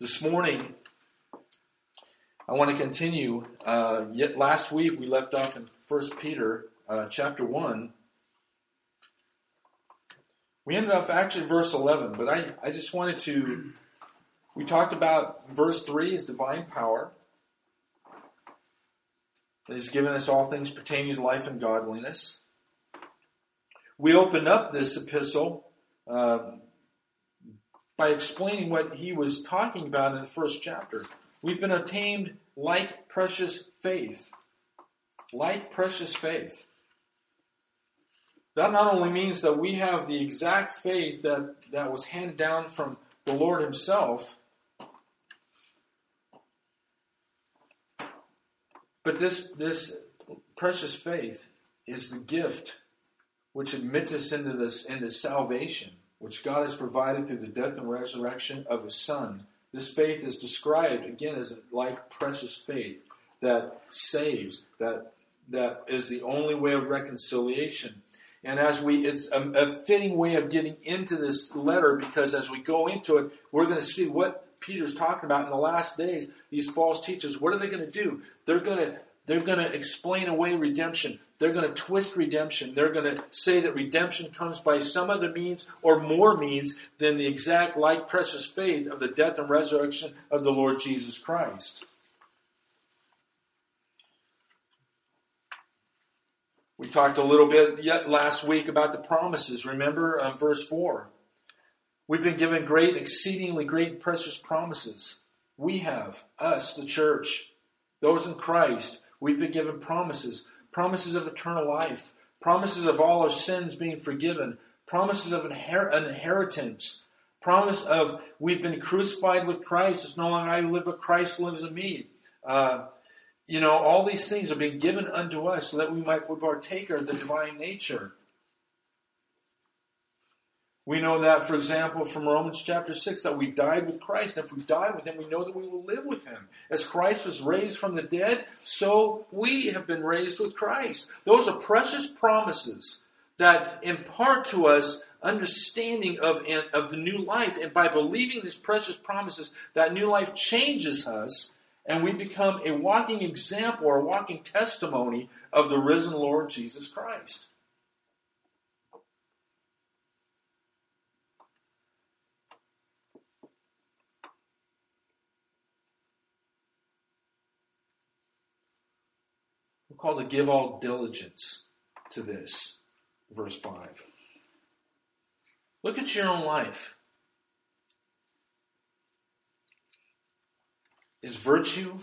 This morning, I want to continue. Uh, yet last week we left off in 1 Peter uh, chapter 1. We ended up actually verse 11, but I, I just wanted to. We talked about verse 3 is divine power. That He's given us all things pertaining to life and godliness. We opened up this epistle uh, by explaining what he was talking about in the first chapter. We've been obtained like precious faith. Like precious faith. That not only means that we have the exact faith that, that was handed down from the Lord Himself, but this, this precious faith is the gift which admits us into this into salvation, which God has provided through the death and resurrection of His Son. This faith is described again as a like precious faith that saves, that that is the only way of reconciliation. And as we, it's a, a fitting way of getting into this letter because as we go into it, we're going to see what Peter's talking about in the last days. These false teachers, what are they going to do? They're going to they're going to explain away redemption. They're going to twist redemption. They're going to say that redemption comes by some other means or more means than the exact like precious faith of the death and resurrection of the Lord Jesus Christ. We talked a little bit yet last week about the promises. Remember um, verse 4. We've been given great, exceedingly great, precious promises. We have, us, the church, those in Christ, we've been given promises promises of eternal life, promises of all our sins being forgiven, promises of inher- inheritance, promise of we've been crucified with Christ. It's no longer I live, but Christ lives in me. Uh, you know, all these things are being given unto us so that we might be partaker of the divine nature. We know that, for example, from Romans chapter 6, that we died with Christ. And if we die with him, we know that we will live with him. As Christ was raised from the dead, so we have been raised with Christ. Those are precious promises that impart to us understanding of, of the new life. And by believing these precious promises, that new life changes us, and we become a walking example or a walking testimony of the risen Lord Jesus Christ. Called to give all diligence to this. Verse 5. Look at your own life. Is virtue,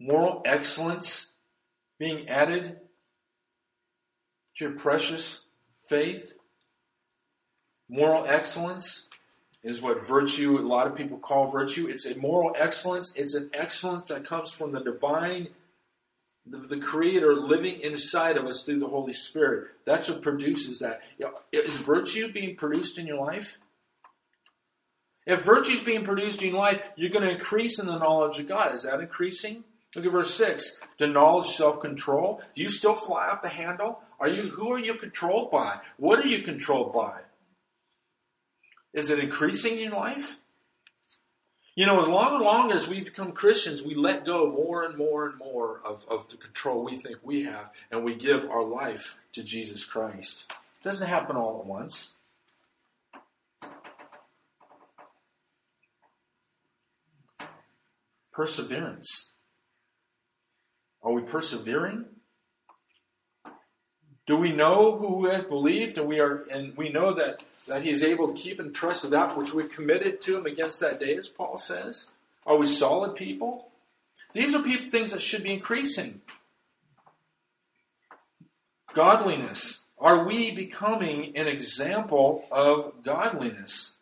moral excellence being added to your precious faith? Moral excellence is what virtue, a lot of people call virtue. It's a moral excellence. It's an excellence that comes from the divine the, the Creator living inside of us through the Holy Spirit. That's what produces that. Is virtue being produced in your life? If virtue is being produced in your life, you're going to increase in the knowledge of God. Is that increasing? Look at verse 6. The knowledge, self control. Do you still fly off the handle? Are you who are you controlled by? What are you controlled by? Is it increasing in life? You know, as long and long as we become Christians, we let go more and more and more of, of the control we think we have, and we give our life to Jesus Christ. It doesn't happen all at once. Perseverance. Are we persevering? Do we know who we have believed, and we are, and we know that that he is able to keep and trust that which we committed to him against that day, as Paul says? Are we solid people? These are people, things that should be increasing. Godliness. Are we becoming an example of godliness?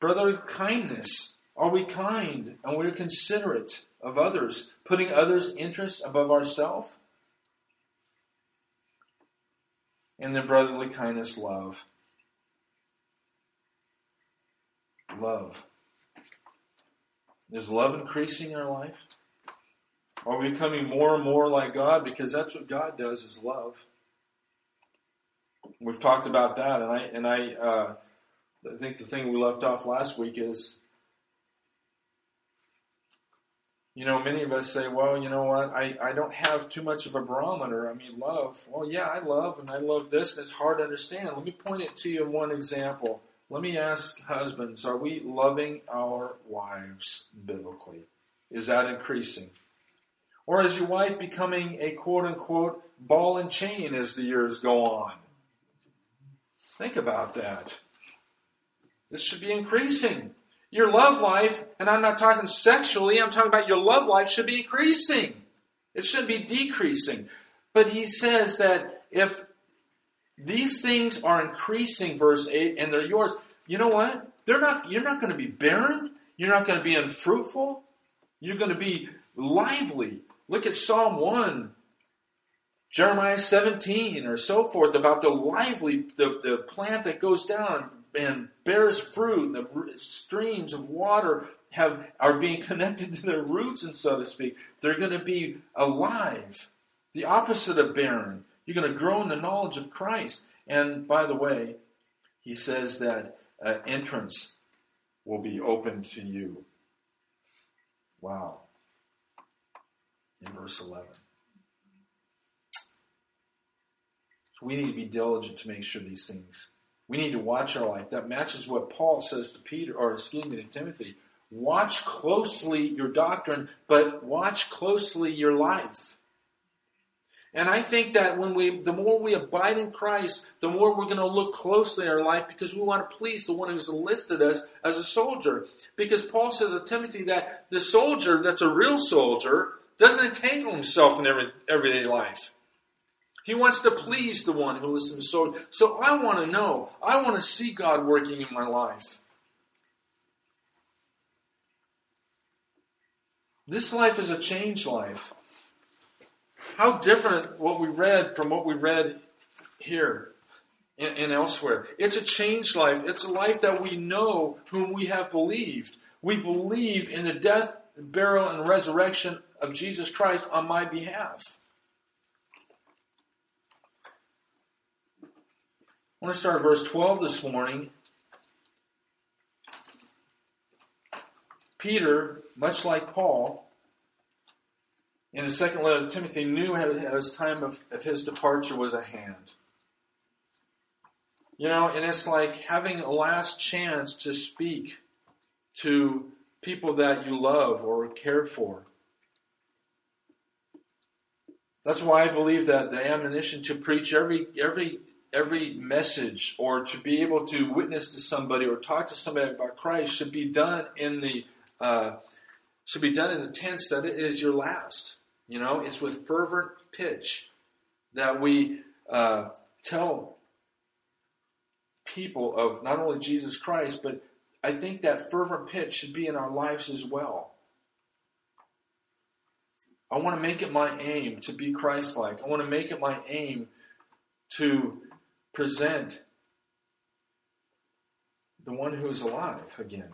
Brotherly kindness. Are we kind and we're considerate of others, putting others' interests above ourselves? and then brotherly kindness, love. Love. Is love increasing in our life? Are we becoming more and more like God? Because that's what God does is love. We've talked about that, and I and I uh, I think the thing we left off last week is, you know, many of us say, well, you know what, I, I don't have too much of a barometer. I mean, love. Well, yeah, I love, and I love this, and it's hard to understand. Let me point it to you in one example. Let me ask husbands, are we loving our wives biblically? Is that increasing? Or is your wife becoming a quote unquote ball and chain as the years go on? Think about that. This should be increasing. Your love life, and I'm not talking sexually, I'm talking about your love life should be increasing. It shouldn't be decreasing. But he says that if these things are increasing, verse 8, and they're yours, you know what? They're not you're not going to be barren, you're not going to be unfruitful, you're going to be lively. Look at Psalm 1, Jeremiah 17, or so forth, about the lively, the, the plant that goes down and bears fruit, the streams of water have are being connected to their roots, and so to speak. They're going to be alive. The opposite of barren. You're going to grow in the knowledge of Christ. And by the way, he says that uh, entrance will be open to you. Wow. In verse 11. So we need to be diligent to make sure these things. We need to watch our life. That matches what Paul says to Peter, or excuse me, to Timothy. Watch closely your doctrine, but watch closely your life. And I think that when we, the more we abide in Christ, the more we're going to look closely our life because we want to please the one who's enlisted us as a soldier. Because Paul says to Timothy that the soldier, that's a real soldier, doesn't entangle himself in every, everyday life. He wants to please the one who listens soldier. So I want to know. I want to see God working in my life. This life is a changed life. How different what we read from what we read here and, and elsewhere. It's a changed life. It's a life that we know whom we have believed. We believe in the death, burial, and resurrection of Jesus Christ on my behalf. I want to start verse 12 this morning. Peter, much like Paul, in the second letter of Timothy, knew his time of, of his departure was at hand. You know, and it's like having a last chance to speak to people that you love or care for. That's why I believe that the admonition to preach every every every message or to be able to witness to somebody or talk to somebody about Christ should be done in the uh, should be done in the tense that it is your last. You know, it's with fervent pitch that we uh, tell people of not only Jesus Christ, but I think that fervent pitch should be in our lives as well. I want to make it my aim to be Christ like. I want to make it my aim to present the one who is alive again.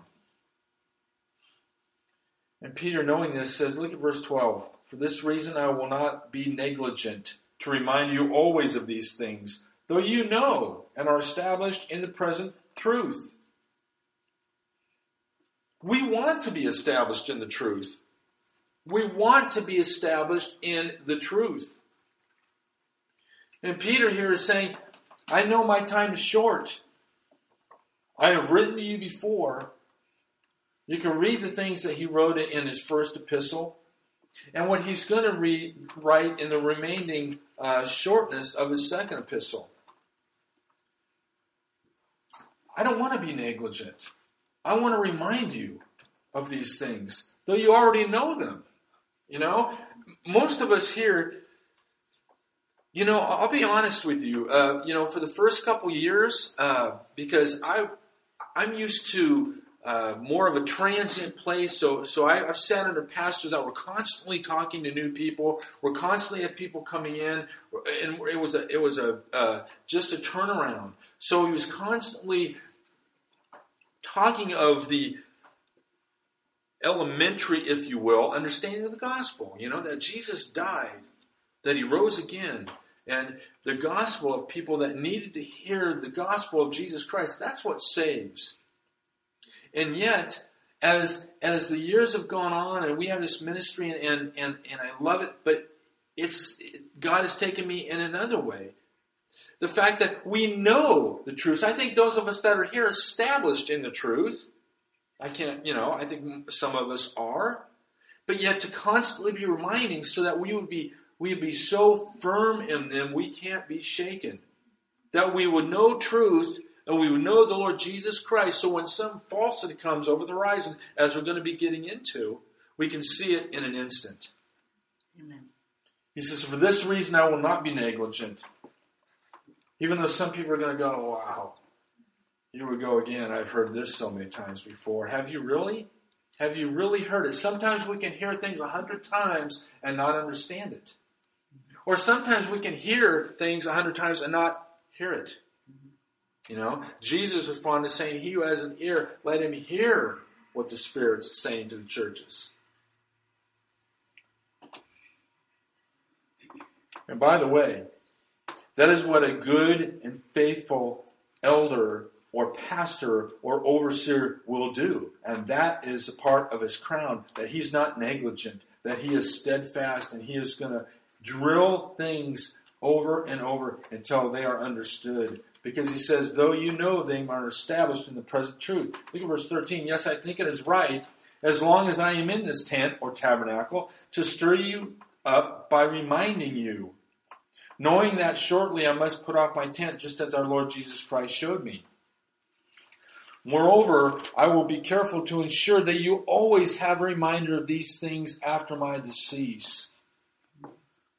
And Peter, knowing this, says, look at verse 12. For this reason I will not be negligent to remind you always of these things, though you know and are established in the present truth. We want to be established in the truth. We want to be established in the truth. And Peter here is saying, I know my time is short. I have written to you before. You can read the things that he wrote in his first epistle and what he's going to read, write in the remaining uh, shortness of his second epistle. I don't want to be negligent. I want to remind you of these things, though you already know them. You know, most of us here, you know, I'll be honest with you. Uh, you know, for the first couple years, uh, because I, I'm used to uh, more of a transient place. So, so I, have sat under pastors that were constantly talking to new people. We're constantly had people coming in, and it was a, it was a uh, just a turnaround. So he was constantly talking of the elementary, if you will, understanding of the gospel. You know that Jesus died, that he rose again, and the gospel of people that needed to hear the gospel of Jesus Christ. That's what saves. And yet, as as the years have gone on and we have this ministry and and, and, and I love it, but it's God has taken me in another way. The fact that we know the truth. I think those of us that are here established in the truth. I can't, you know, I think some of us are. But yet to constantly be reminding so that we would be we be so firm in them we can't be shaken. That we would know truth and we would know the Lord Jesus Christ. So when some falsity comes over the horizon, as we're going to be getting into, we can see it in an instant. Amen. He says, For this reason I will not be negligent. Even though some people are going to go, Wow, here we go again. I've heard this so many times before. Have you really? Have you really heard it? Sometimes we can hear things a hundred times and not understand it. Or sometimes we can hear things a hundred times and not hear it. You know, Jesus was fond of saying, He who has an ear, let him hear what the Spirit's saying to the churches. And by the way, that is what a good and faithful elder or pastor or overseer will do. And that is a part of his crown, that he's not negligent, that he is steadfast, and he is going to drill things over and over until they are understood because he says, though you know them are established in the present truth. Look at verse 13. Yes, I think it is right, as long as I am in this tent or tabernacle, to stir you up by reminding you, knowing that shortly I must put off my tent, just as our Lord Jesus Christ showed me. Moreover, I will be careful to ensure that you always have a reminder of these things after my decease.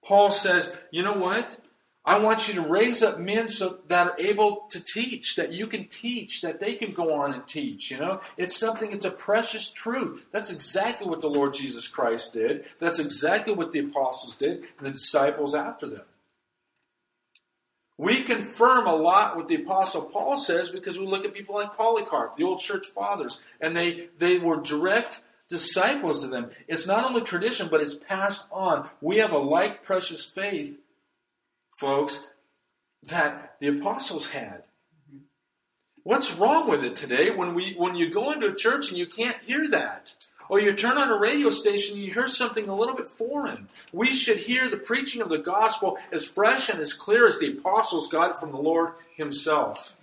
Paul says, you know what? I want you to raise up men so that are able to teach, that you can teach, that they can go on and teach. You know, it's something. It's a precious truth. That's exactly what the Lord Jesus Christ did. That's exactly what the apostles did, and the disciples after them. We confirm a lot what the apostle Paul says because we look at people like Polycarp, the old church fathers, and they they were direct disciples of them. It's not only tradition, but it's passed on. We have a like precious faith folks, that the apostles had. What's wrong with it today when we when you go into a church and you can't hear that? Or you turn on a radio station and you hear something a little bit foreign. We should hear the preaching of the gospel as fresh and as clear as the apostles got it from the Lord Himself.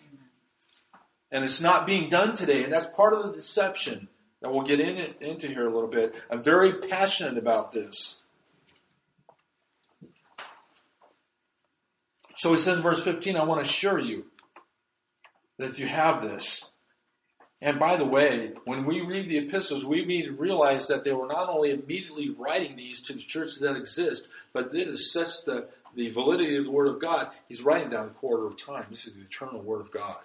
And it's not being done today, and that's part of the deception that we'll get in, into here a little bit. I'm very passionate about this. So he says in verse 15, I want to assure you that you have this. And by the way, when we read the epistles, we need to realize that they were not only immediately writing these to the churches that exist, but this is such the, the validity of the Word of God. He's writing down a quarter of time. This is the eternal Word of God.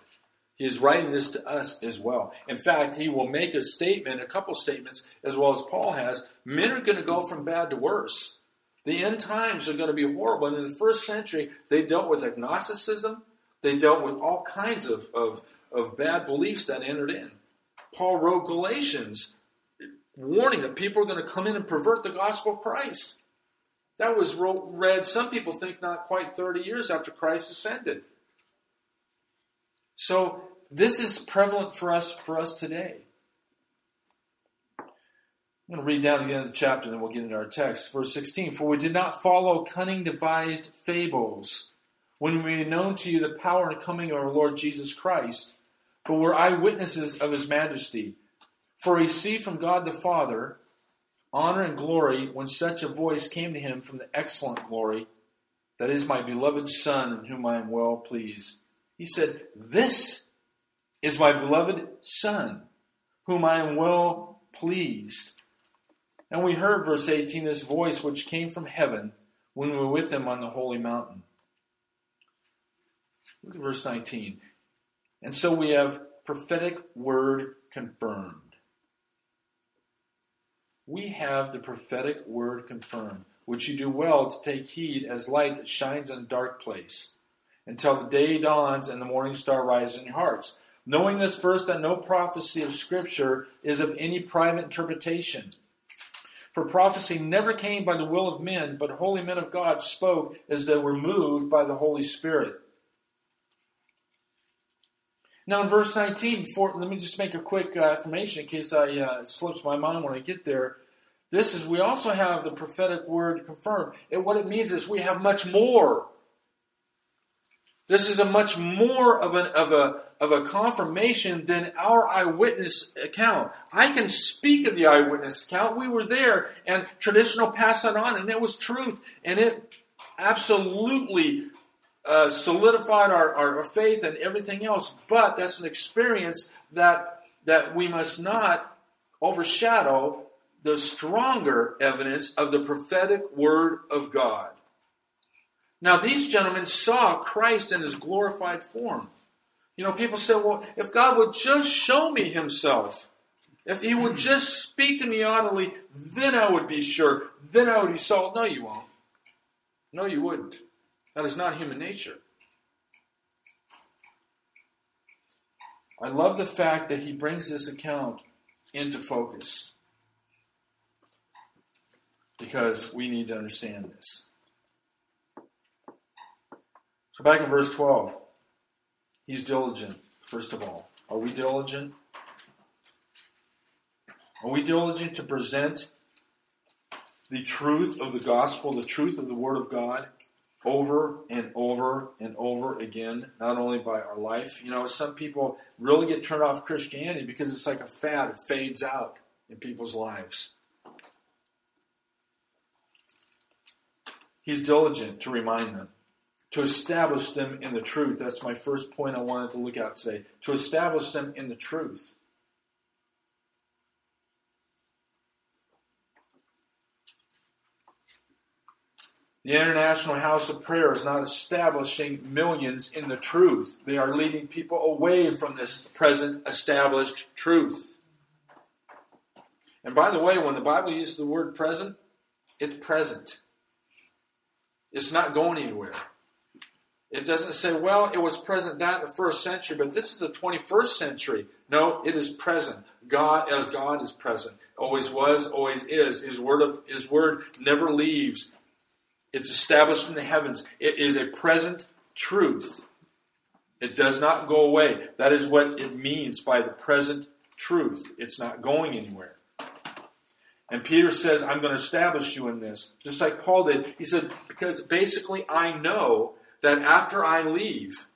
Is writing this to us as well. In fact, he will make a statement, a couple statements, as well as Paul has. Men are going to go from bad to worse. The end times are going to be horrible. And in the first century, they dealt with agnosticism, they dealt with all kinds of, of, of bad beliefs that entered in. Paul wrote Galatians warning that people are going to come in and pervert the gospel of Christ. That was read, some people think, not quite 30 years after Christ ascended. So this is prevalent for us for us today. I'm going to read down to the end of the chapter, and then we'll get into our text. Verse 16 For we did not follow cunning devised fables when we made known to you the power and coming of our Lord Jesus Christ, but were eyewitnesses of his majesty. For he received from God the Father honor and glory when such a voice came to him from the excellent glory, that is my beloved Son, in whom I am well pleased. He said, This is my beloved Son, whom I am well pleased. And we heard, verse 18, this voice which came from heaven when we were with him on the holy mountain. Look at verse 19. And so we have prophetic word confirmed. We have the prophetic word confirmed, which you do well to take heed as light that shines in a dark place, until the day dawns and the morning star rises in your hearts. Knowing this first, that no prophecy of Scripture is of any private interpretation. For prophecy never came by the will of men, but holy men of God spoke as they were moved by the Holy Spirit. Now, in verse 19, before, let me just make a quick uh, affirmation in case I uh, slips my mind when I get there. This is, we also have the prophetic word confirmed. And what it means is we have much more. This is a much more of, an, of, a, of a confirmation than our eyewitness account. I can speak of the eyewitness account. We were there, and traditional passed that on, and it was truth. And it absolutely uh, solidified our, our faith and everything else. But that's an experience that, that we must not overshadow the stronger evidence of the prophetic word of God. Now, these gentlemen saw Christ in his glorified form. You know, people say, well, if God would just show me himself, if he would just speak to me audibly, then I would be sure. Then I would be sold. No, you won't. No, you wouldn't. That is not human nature. I love the fact that he brings this account into focus because we need to understand this. So, back in verse 12, he's diligent, first of all. Are we diligent? Are we diligent to present the truth of the gospel, the truth of the Word of God? over and over and over again, not only by our life. You know, some people really get turned off Christianity because it's like a fad, it fades out in people's lives. He's diligent to remind them, to establish them in the truth. That's my first point I wanted to look at today. To establish them in the truth. The International House of Prayer is not establishing millions in the truth. They are leading people away from this present established truth. And by the way, when the Bible uses the word present, it's present. It's not going anywhere. It doesn't say, well, it was present that in the first century, but this is the 21st century. No, it is present. God as God is present. Always was, always is. His word of his word never leaves. It's established in the heavens. It is a present truth. It does not go away. That is what it means by the present truth. It's not going anywhere. And Peter says, I'm going to establish you in this. Just like Paul did. He said, because basically I know that after I leave,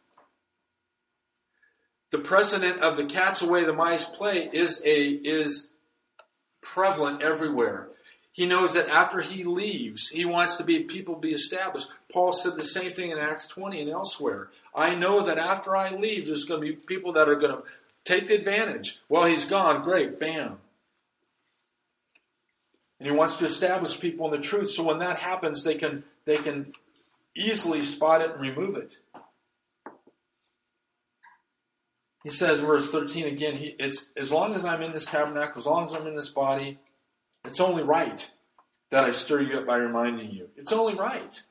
the precedent of the cat's away, the mice play is a is prevalent everywhere. He knows that after he leaves, he wants to be people be established. Paul said the same thing in Acts 20 and elsewhere. I know that after I leave, there's going to be people that are going to take the advantage. Well, he's gone. Great. Bam. And he wants to establish people in the truth. So when that happens, they can they can easily spot it and remove it. He says, verse 13 again, he, it's as long as I'm in this tabernacle, as long as I'm in this body, it's only right that I stir you up by reminding you. It's only right.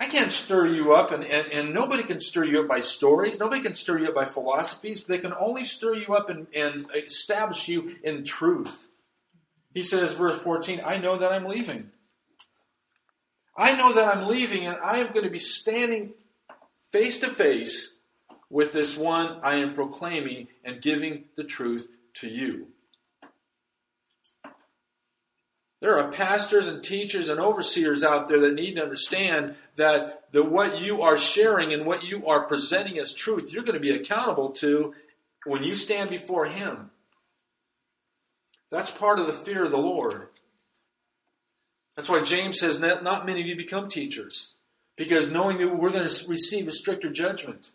I can't stir you up, and, and, and nobody can stir you up by stories. Nobody can stir you up by philosophies. They can only stir you up and, and establish you in truth. He says, verse 14, I know that I'm leaving. I know that I'm leaving, and I am going to be standing face to face with this one I am proclaiming and giving the truth to you. There are pastors and teachers and overseers out there that need to understand that the, what you are sharing and what you are presenting as truth, you're going to be accountable to when you stand before Him. That's part of the fear of the Lord. That's why James says not many of you become teachers, because knowing that we're going to receive a stricter judgment.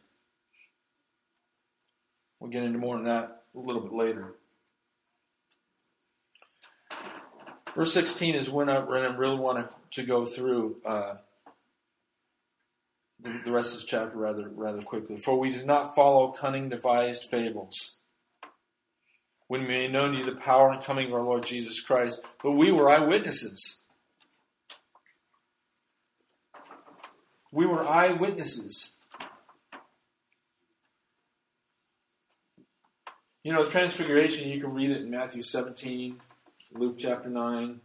We'll get into more on that a little bit later. Verse 16 is when I, when I really want to go through uh, the, the rest of this chapter rather rather quickly. For we did not follow cunning devised fables when we made known to you the power and coming of our Lord Jesus Christ, but we were eyewitnesses. We were eyewitnesses. You know, the Transfiguration, you can read it in Matthew 17, Luke chapter 9.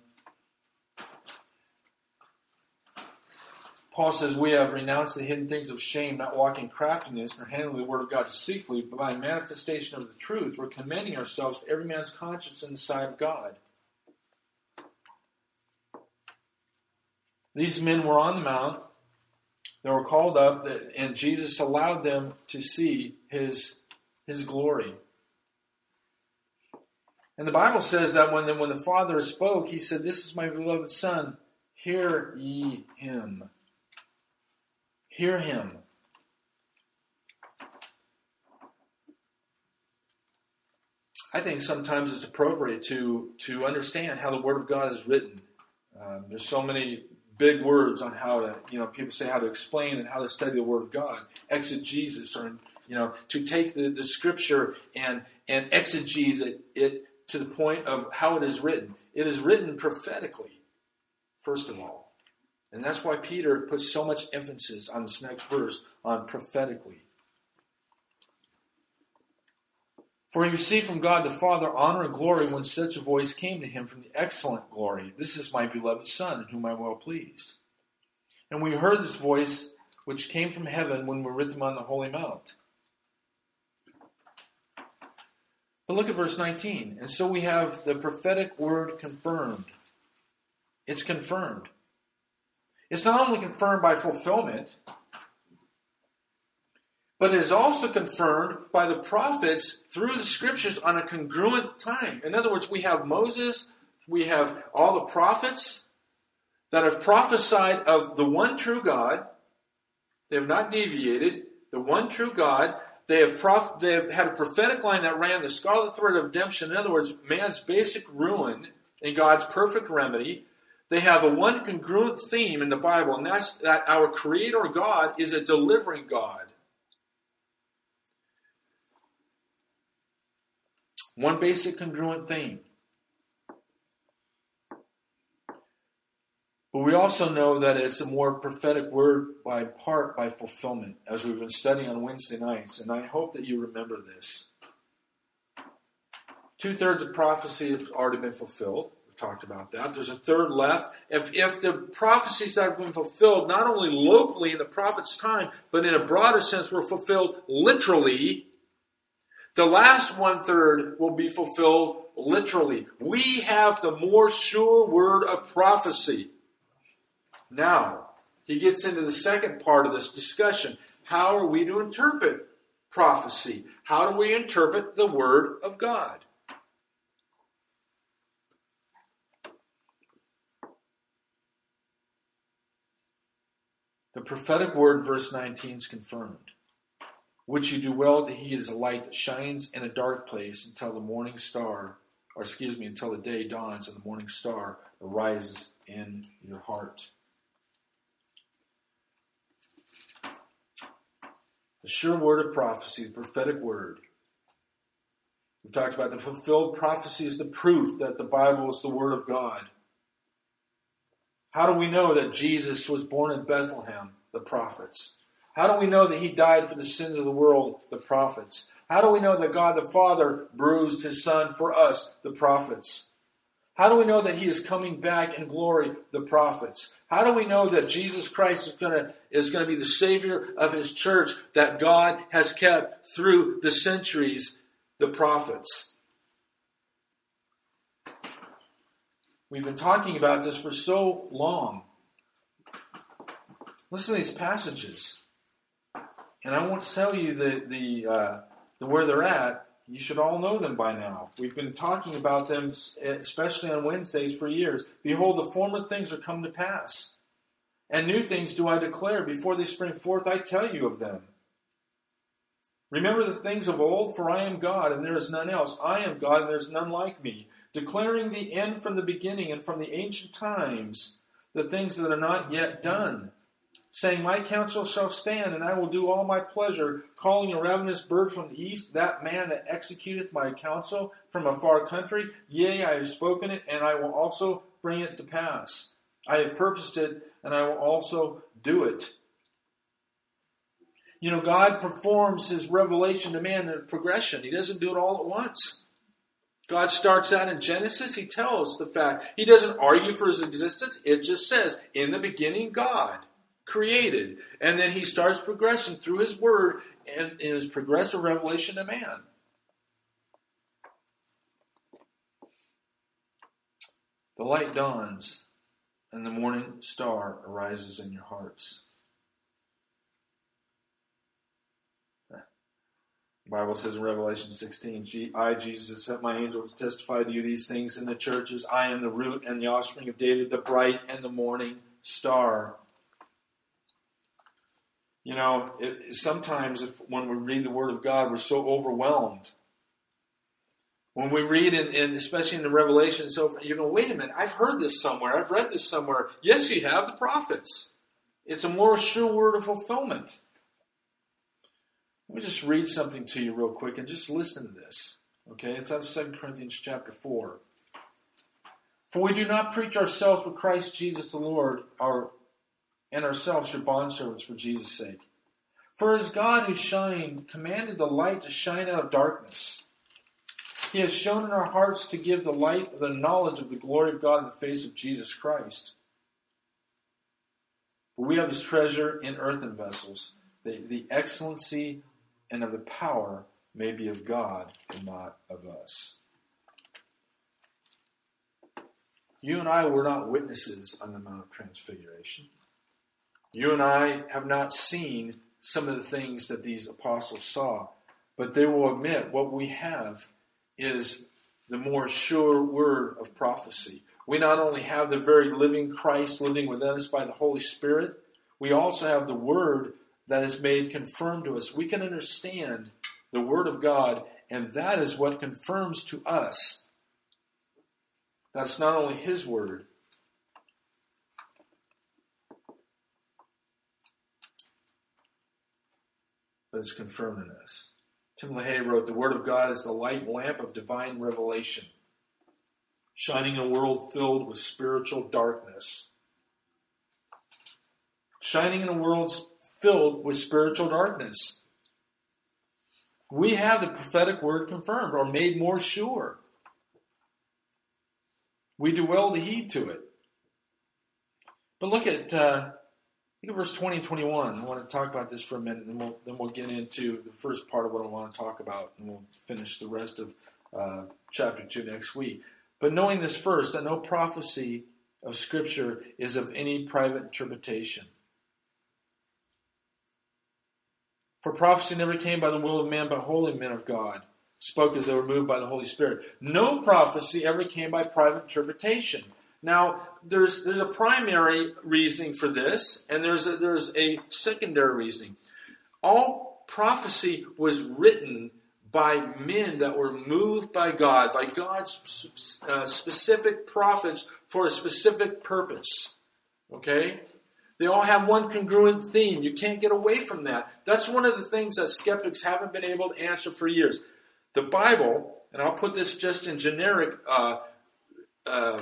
Paul says, We have renounced the hidden things of shame, not walking craftiness, nor handling the word of God deceitfully, but by manifestation of the truth, we're commending ourselves to every man's conscience in the sight of God. These men were on the mount. They were called up, and Jesus allowed them to see his, his glory. And the Bible says that when the, when the Father spoke, he said, This is my beloved Son, hear ye him. Hear him. I think sometimes it's appropriate to to understand how the Word of God is written. Um, there's so many big words on how to, you know, people say how to explain and how to study the Word of God. Exegesis, or you know, to take the, the Scripture and and exegese it, it to the point of how it is written. It is written prophetically, first of all. And that's why Peter puts so much emphasis on this next verse on prophetically. For he received from God the Father honor and glory when such a voice came to him from the excellent glory This is my beloved Son, in whom I am well pleased. And we heard this voice which came from heaven when we were with him on the Holy Mount. But look at verse 19. And so we have the prophetic word confirmed. It's confirmed. It's not only confirmed by fulfillment, but it is also confirmed by the prophets through the scriptures on a congruent time. In other words, we have Moses, we have all the prophets that have prophesied of the one true God. They have not deviated. The one true God. They have, prof- they have had a prophetic line that ran the scarlet thread of redemption. In other words, man's basic ruin and God's perfect remedy. They have a one congruent theme in the Bible, and that's that our Creator God is a delivering God. One basic congruent theme. But we also know that it's a more prophetic word by part by fulfillment, as we've been studying on Wednesday nights, and I hope that you remember this. Two thirds of prophecy have already been fulfilled We've talked about that. There's a third left. If, if the prophecies that have been fulfilled, not only locally in the prophet's time, but in a broader sense, were fulfilled literally, the last one third will be fulfilled literally. We have the more sure word of prophecy. Now, he gets into the second part of this discussion. How are we to interpret prophecy? How do we interpret the word of God? The prophetic word, verse 19, is confirmed. Which you do well to heed as a light that shines in a dark place until the morning star, or excuse me, until the day dawns and the morning star arises in your heart. The sure word of prophecy, the prophetic word. We talked about the fulfilled prophecy is the proof that the Bible is the Word of God. How do we know that Jesus was born in Bethlehem? The prophets. How do we know that he died for the sins of the world? The prophets. How do we know that God the Father bruised his Son for us? The prophets. How do we know that he is coming back in glory? The prophets. How do we know that Jesus Christ is going to, is going to be the Savior of his church that God has kept through the centuries? The prophets. We've been talking about this for so long. Listen to these passages. And I won't tell you the, the, uh, the where they're at. You should all know them by now. We've been talking about them, especially on Wednesdays, for years. Behold, the former things are come to pass. And new things do I declare. Before they spring forth, I tell you of them. Remember the things of old, for I am God, and there is none else. I am God, and there is none like me declaring the end from the beginning and from the ancient times, the things that are not yet done, saying, My counsel shall stand, and I will do all my pleasure, calling a ravenous bird from the east, that man that executeth my counsel from a far country. Yea, I have spoken it, and I will also bring it to pass. I have purposed it, and I will also do it. You know, God performs his revelation to man in progression. He doesn't do it all at once. God starts out in Genesis, he tells the fact. He doesn't argue for his existence. It just says, in the beginning, God created. And then he starts progressing through his word and in his progressive revelation to man. The light dawns, and the morning star arises in your hearts. The Bible says in Revelation 16, I, Jesus, have my angel testify to you these things in the churches. I am the root and the offspring of David, the bright and the morning star. You know, it, sometimes if, when we read the Word of God, we're so overwhelmed. When we read, in, in especially in the Revelation, so you go, wait a minute, I've heard this somewhere, I've read this somewhere. Yes, you have the prophets. It's a more sure word of fulfillment. Let me just read something to you real quick and just listen to this. Okay, it's out of 2 Corinthians chapter 4. For we do not preach ourselves but Christ Jesus the Lord, our and ourselves your bondservants for Jesus' sake. For as God who shined commanded the light to shine out of darkness, he has shown in our hearts to give the light of the knowledge of the glory of God in the face of Jesus Christ. But we have this treasure in earthen vessels, the, the excellency and of the power may be of God and not of us. You and I were not witnesses on the Mount of Transfiguration. You and I have not seen some of the things that these apostles saw, but they will admit what we have is the more sure word of prophecy. We not only have the very living Christ living within us by the Holy Spirit, we also have the word that is made confirmed to us. We can understand the Word of God, and that is what confirms to us. That's not only His Word, but it's confirmed in us. Tim LaHaye wrote, The Word of God is the light lamp of divine revelation, shining in a world filled with spiritual darkness. Shining in a world filled with spiritual darkness. We have the prophetic word confirmed or made more sure. We do well to heed to it. But look at uh, look at verse 20 and 21. I want to talk about this for a minute, and we'll, then we'll get into the first part of what I want to talk about, and we'll finish the rest of uh, chapter 2 next week. But knowing this first, that no prophecy of Scripture is of any private interpretation. For prophecy never came by the will of man, but holy men of God spoke as they were moved by the Holy Spirit. No prophecy ever came by private interpretation. Now, there's there's a primary reasoning for this, and there's a, there's a secondary reasoning. All prophecy was written by men that were moved by God, by God's uh, specific prophets for a specific purpose. Okay? They all have one congruent theme. You can't get away from that. That's one of the things that skeptics haven't been able to answer for years. The Bible, and I'll put this just in generic uh, uh,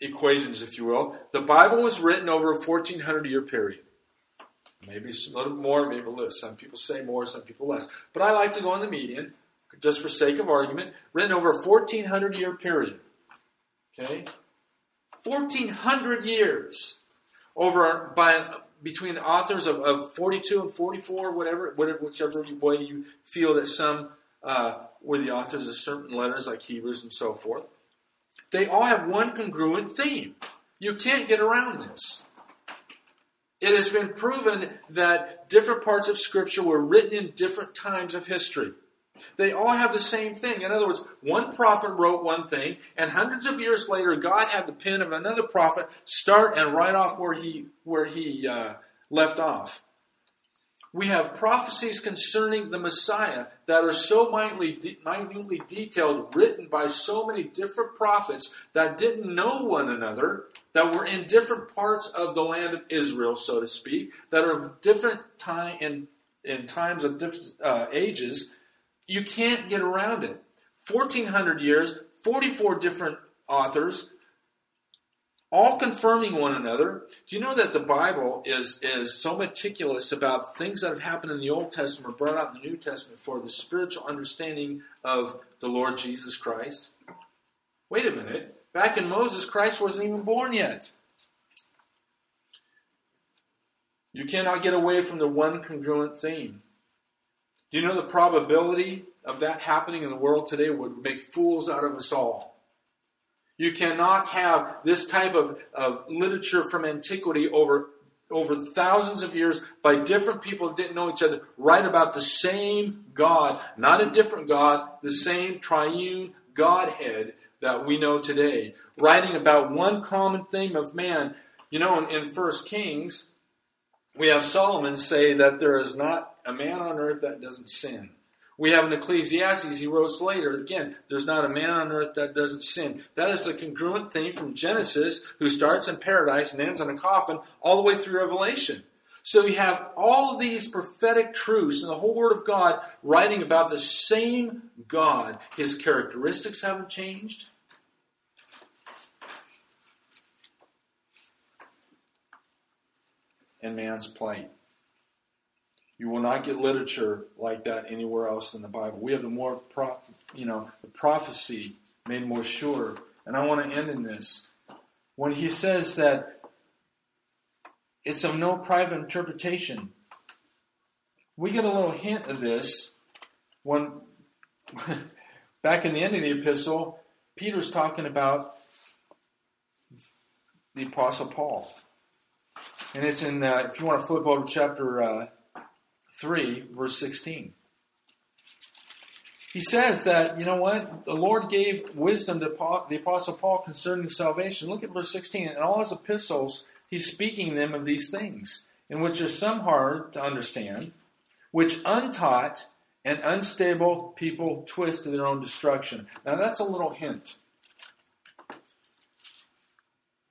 equations, if you will, the Bible was written over a 1400 year period. Maybe a little more, maybe less. Some people say more, some people less. But I like to go on the median, just for sake of argument, written over a 1400 year period. Okay? 1400 years over by between authors of, of 42 and 44, whatever, whatever, whichever way you feel that some uh, were the authors of certain letters like Hebrews and so forth. They all have one congruent theme. You can't get around this. It has been proven that different parts of Scripture were written in different times of history. They all have the same thing. In other words, one prophet wrote one thing, and hundreds of years later, God had the pen of another prophet start and write off where he where he uh, left off. We have prophecies concerning the Messiah that are so minutely, minutely detailed, written by so many different prophets that didn't know one another, that were in different parts of the land of Israel, so to speak, that are different time in, in times of different uh, ages, you can't get around it. 1400 years, 44 different authors, all confirming one another. Do you know that the Bible is, is so meticulous about things that have happened in the Old Testament brought out in the New Testament for the spiritual understanding of the Lord Jesus Christ? Wait a minute. Back in Moses, Christ wasn't even born yet. You cannot get away from the one congruent theme. Do you know the probability of that happening in the world today would make fools out of us all? You cannot have this type of, of literature from antiquity over, over thousands of years by different people who didn't know each other write about the same God, not a different God, the same triune Godhead that we know today. Writing about one common theme of man. You know, in, in First Kings, we have Solomon say that there is not a man on earth that doesn't sin. We have in Ecclesiastes, he wrote later, again, there's not a man on earth that doesn't sin. That is the congruent theme from Genesis, who starts in paradise and ends in a coffin, all the way through Revelation. So you have all of these prophetic truths in the whole Word of God writing about the same God. His characteristics haven't changed. And man's plight. You will not get literature like that anywhere else in the Bible. We have the more, you know, the prophecy made more sure. And I want to end in this. When he says that it's of no private interpretation, we get a little hint of this when, back in the end of the epistle, Peter's talking about the Apostle Paul. And it's in, uh, if you want to flip over chapter uh, 3, verse 16. He says that, you know what? The Lord gave wisdom to the Apostle Paul concerning salvation. Look at verse 16. In all his epistles, he's speaking them of these things, in which are some hard to understand, which untaught and unstable people twist to their own destruction. Now, that's a little hint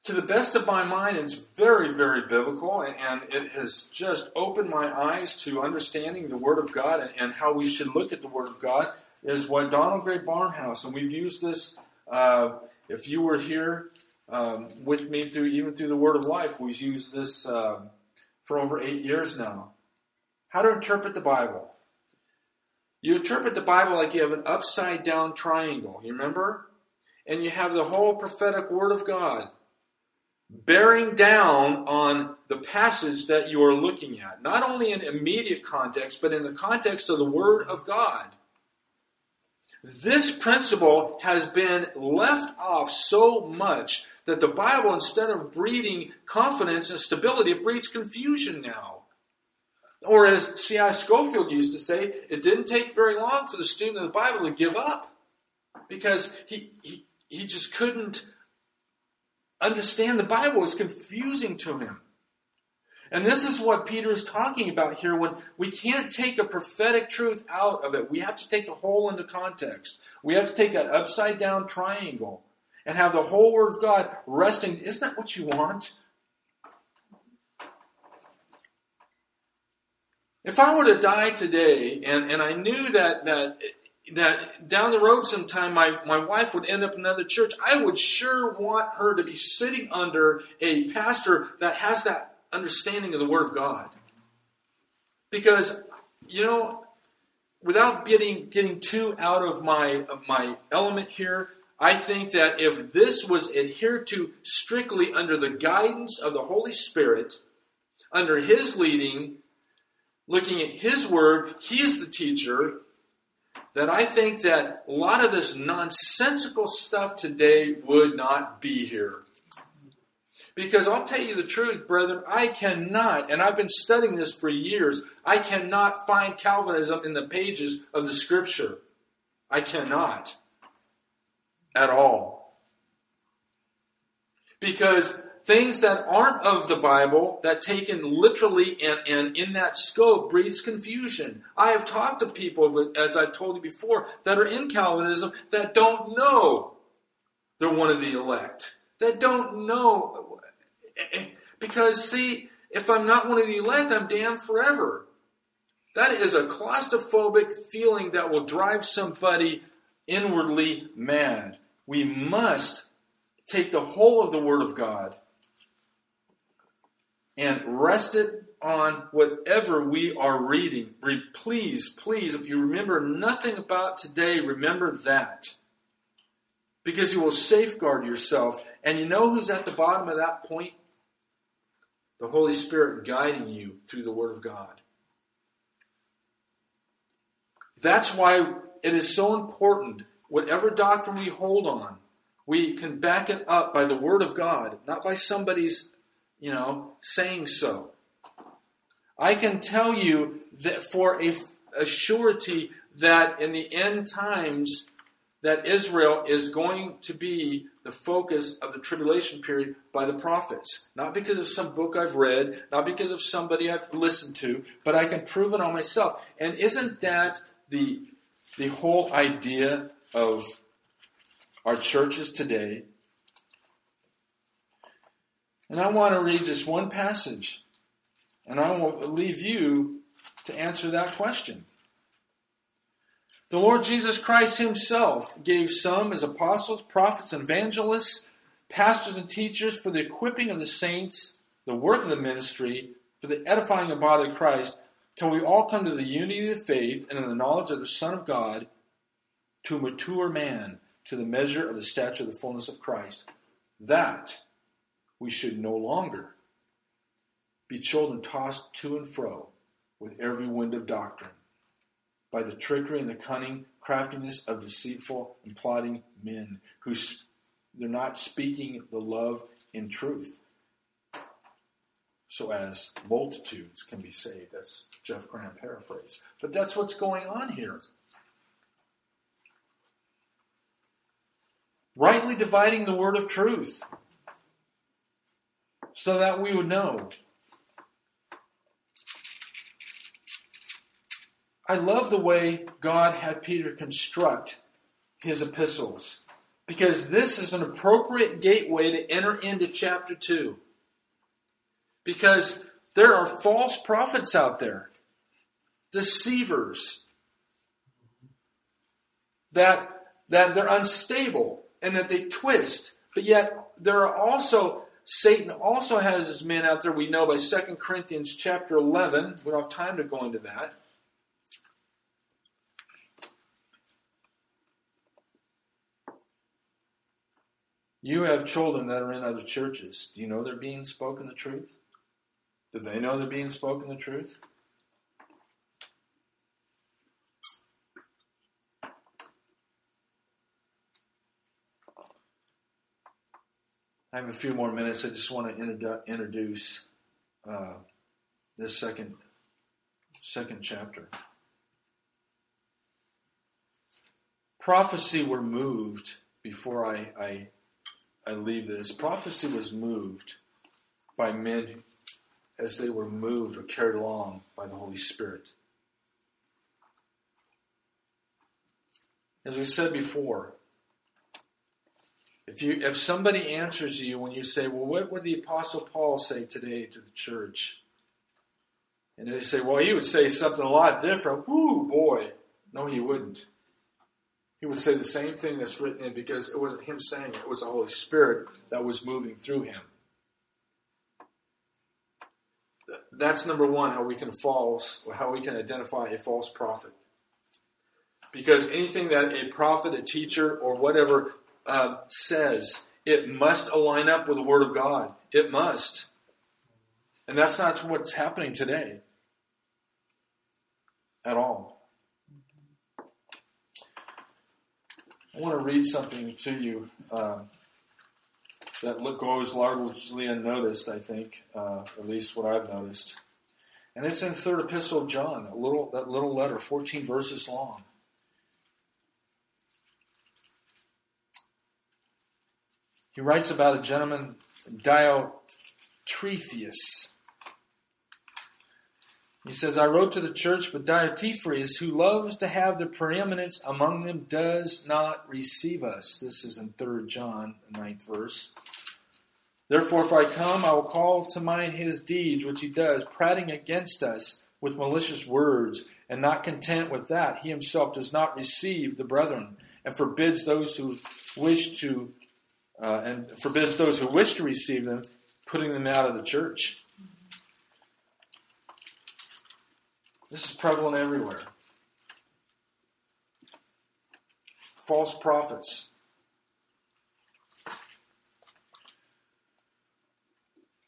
to the best of my mind, it's very, very biblical, and it has just opened my eyes to understanding the Word of God and, and how we should look at the Word of God. Is what Donald Grey Barnhouse, and we've used this. Uh, if you were here um, with me through even through the Word of Life, we've used this uh, for over eight years now. How to interpret the Bible. You interpret the Bible like you have an upside down triangle. You remember? And you have the whole prophetic Word of God bearing down on the passage that you are looking at, not only in immediate context, but in the context of the Word of God. This principle has been left off so much that the Bible, instead of breeding confidence and stability, it breeds confusion now. Or as C.I. Scofield used to say, it didn't take very long for the student of the Bible to give up because he, he, he just couldn't understand the Bible is confusing to him. And this is what Peter is talking about here when we can't take a prophetic truth out of it. We have to take the whole into context. We have to take that upside down triangle and have the whole Word of God resting. Isn't that what you want? If I were to die today and, and I knew that, that that down the road sometime my, my wife would end up in another church, I would sure want her to be sitting under a pastor that has that understanding of the Word of God. Because, you know, without getting getting too out of my of my element here, I think that if this was adhered to strictly under the guidance of the Holy Spirit, under His leading, looking at His Word, He is the teacher, that I think that a lot of this nonsensical stuff today would not be here. Because I'll tell you the truth, brethren, I cannot, and I've been studying this for years, I cannot find Calvinism in the pages of the Scripture. I cannot. At all. Because things that aren't of the Bible, that taken literally and, and in that scope, breeds confusion. I have talked to people, as I've told you before, that are in Calvinism that don't know they're one of the elect. That don't know. Because, see, if I'm not one of the elect, I'm damned forever. That is a claustrophobic feeling that will drive somebody inwardly mad. We must take the whole of the Word of God and rest it on whatever we are reading. Please, please, if you remember nothing about today, remember that. Because you will safeguard yourself. And you know who's at the bottom of that point? The Holy Spirit guiding you through the Word of God. That's why it is so important, whatever doctrine we hold on, we can back it up by the Word of God, not by somebody's, you know, saying so. I can tell you that for a, a surety that in the end times, that Israel is going to be the focus of the tribulation period by the prophets. Not because of some book I've read, not because of somebody I've listened to, but I can prove it on myself. And isn't that the, the whole idea of our churches today? And I want to read just one passage, and I will leave you to answer that question. The Lord Jesus Christ Himself gave some as apostles, prophets, and evangelists, pastors, and teachers for the equipping of the saints, the work of the ministry, for the edifying of the body of Christ, till we all come to the unity of the faith and in the knowledge of the Son of God, to mature man, to the measure of the stature of the fullness of Christ, that we should no longer be children tossed to and fro with every wind of doctrine by the trickery and the cunning craftiness of deceitful and plotting men who they're not speaking the love in truth so as multitudes can be saved that's jeff graham paraphrase but that's what's going on here. Rightly dividing the word of truth so that we would know I love the way God had Peter construct his epistles because this is an appropriate gateway to enter into chapter 2. Because there are false prophets out there, deceivers, that, that they're unstable and that they twist. But yet, there are also, Satan also has his men out there, we know by 2 Corinthians chapter 11. We don't have time to go into that You have children that are in other churches. Do you know they're being spoken the truth? Do they know they're being spoken the truth? I have a few more minutes. I just want to introduce uh, this second second chapter. Prophecy were moved before I, I I leave this. Prophecy was moved by men as they were moved or carried along by the Holy Spirit. As we said before, if you if somebody answers you when you say, "Well, what would the Apostle Paul say today to the church?" and they say, "Well, he would say something a lot different." Whoo, boy! No, he wouldn't he would say the same thing that's written in because it wasn't him saying it, it was the Holy Spirit that was moving through him. That's number one, how we can false, how we can identify a false prophet. Because anything that a prophet, a teacher, or whatever um, says, it must align up with the Word of God. It must. And that's not what's happening today at all. I want to read something to you uh, that goes largely unnoticed, I think, uh, at least what I've noticed. And it's in Third Epistle of John, that little, that little letter, 14 verses long. He writes about a gentleman, Diotrephes, he says, I wrote to the church, but Diotrephes, who loves to have the preeminence among them, does not receive us. This is in 3 John, the ninth verse. Therefore, if I come, I will call to mind his deeds, which he does, prating against us with malicious words, and not content with that, he himself does not receive the brethren, and forbids those who wish to uh, and forbids those who wish to receive them, putting them out of the church. This is prevalent everywhere. False prophets.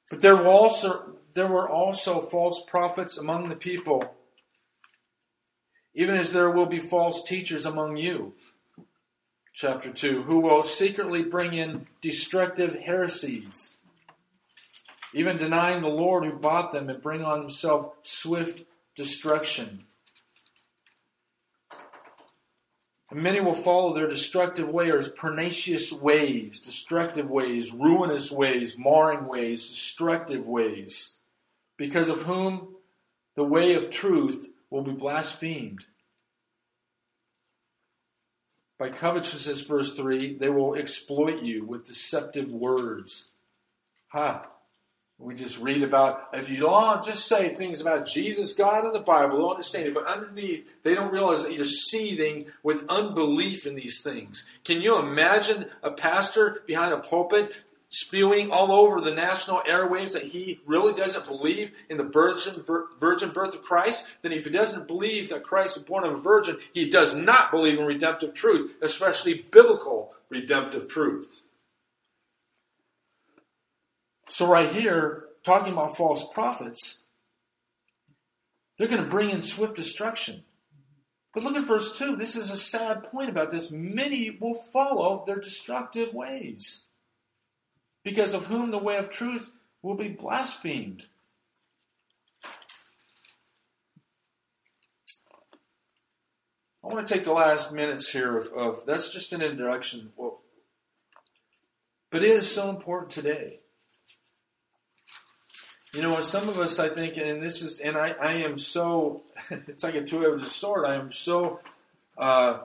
But there were also there were also false prophets among the people, even as there will be false teachers among you. Chapter 2 Who will secretly bring in destructive heresies, even denying the Lord who bought them, and bring on himself swift destruction. And many will follow their destructive ways, pernicious ways, destructive ways, ruinous ways, marring ways, destructive ways, because of whom the way of truth will be blasphemed. By covetousness, verse 3, they will exploit you with deceptive words. Huh. We just read about, if you don't just say things about Jesus, God, and the Bible, they'll understand it. But underneath, they don't realize that you're seething with unbelief in these things. Can you imagine a pastor behind a pulpit spewing all over the national airwaves that he really doesn't believe in the virgin, virgin birth of Christ? Then if he doesn't believe that Christ is born of a virgin, he does not believe in redemptive truth, especially biblical redemptive truth. So, right here, talking about false prophets, they're going to bring in swift destruction. But look at verse 2. This is a sad point about this. Many will follow their destructive ways, because of whom the way of truth will be blasphemed. I want to take the last minutes here of, of that's just an introduction. Well, but it is so important today. You know, some of us, I think, and this is, and I, I am so, it's like a two-edged sword. I am so uh,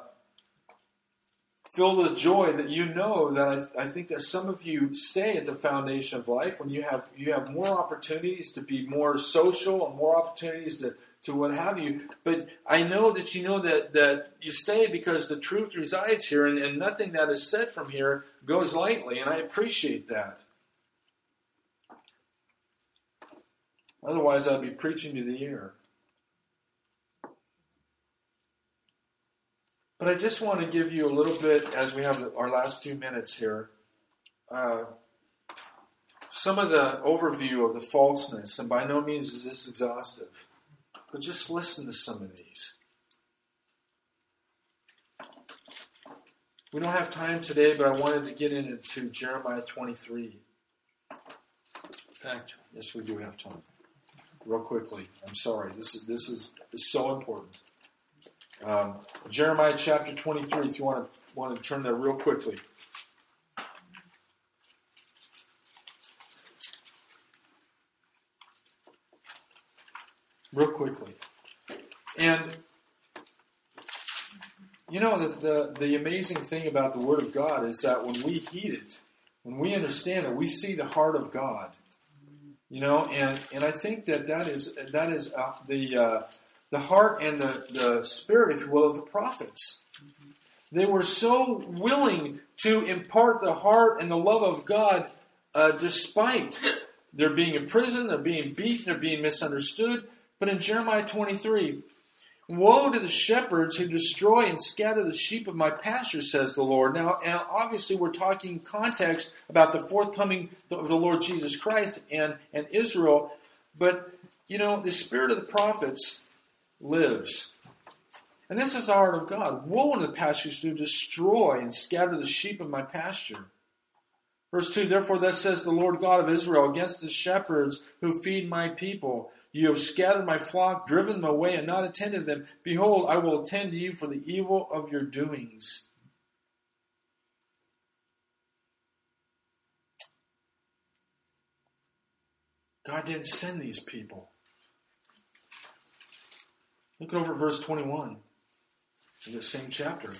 filled with joy that you know that I, I think that some of you stay at the foundation of life when you have you have more opportunities to be more social and more opportunities to to what have you. But I know that you know that, that you stay because the truth resides here and, and nothing that is said from here goes lightly, and I appreciate that. Otherwise, I'd be preaching to the air. But I just want to give you a little bit, as we have our last few minutes here, uh, some of the overview of the falseness. And by no means is this exhaustive, but just listen to some of these. We don't have time today, but I wanted to get into Jeremiah 23. In fact, yes, we do have time real quickly. I'm sorry. This is this is, is so important. Um, Jeremiah chapter 23. If you want to want to turn there real quickly. Real quickly. And you know the, the the amazing thing about the Word of God is that when we heed it, when we understand it, we see the heart of God. You know, and, and I think that that is that is uh, the uh, the heart and the, the spirit, if you will, of the prophets. They were so willing to impart the heart and the love of God, uh, despite their being in prison, they're being beaten, they're being misunderstood. But in Jeremiah 23, Woe to the shepherds who destroy and scatter the sheep of my pasture, says the Lord. Now, and obviously, we're talking context about the forthcoming of the Lord Jesus Christ and, and Israel. But, you know, the spirit of the prophets lives. And this is the heart of God. Woe to the pastures who destroy and scatter the sheep of my pasture. Verse 2 Therefore, thus says the Lord God of Israel against the shepherds who feed my people you have scattered my flock, driven them away, and not attended them. Behold, I will attend to you for the evil of your doings. God didn't send these people. Look over at verse 21 in the same chapter.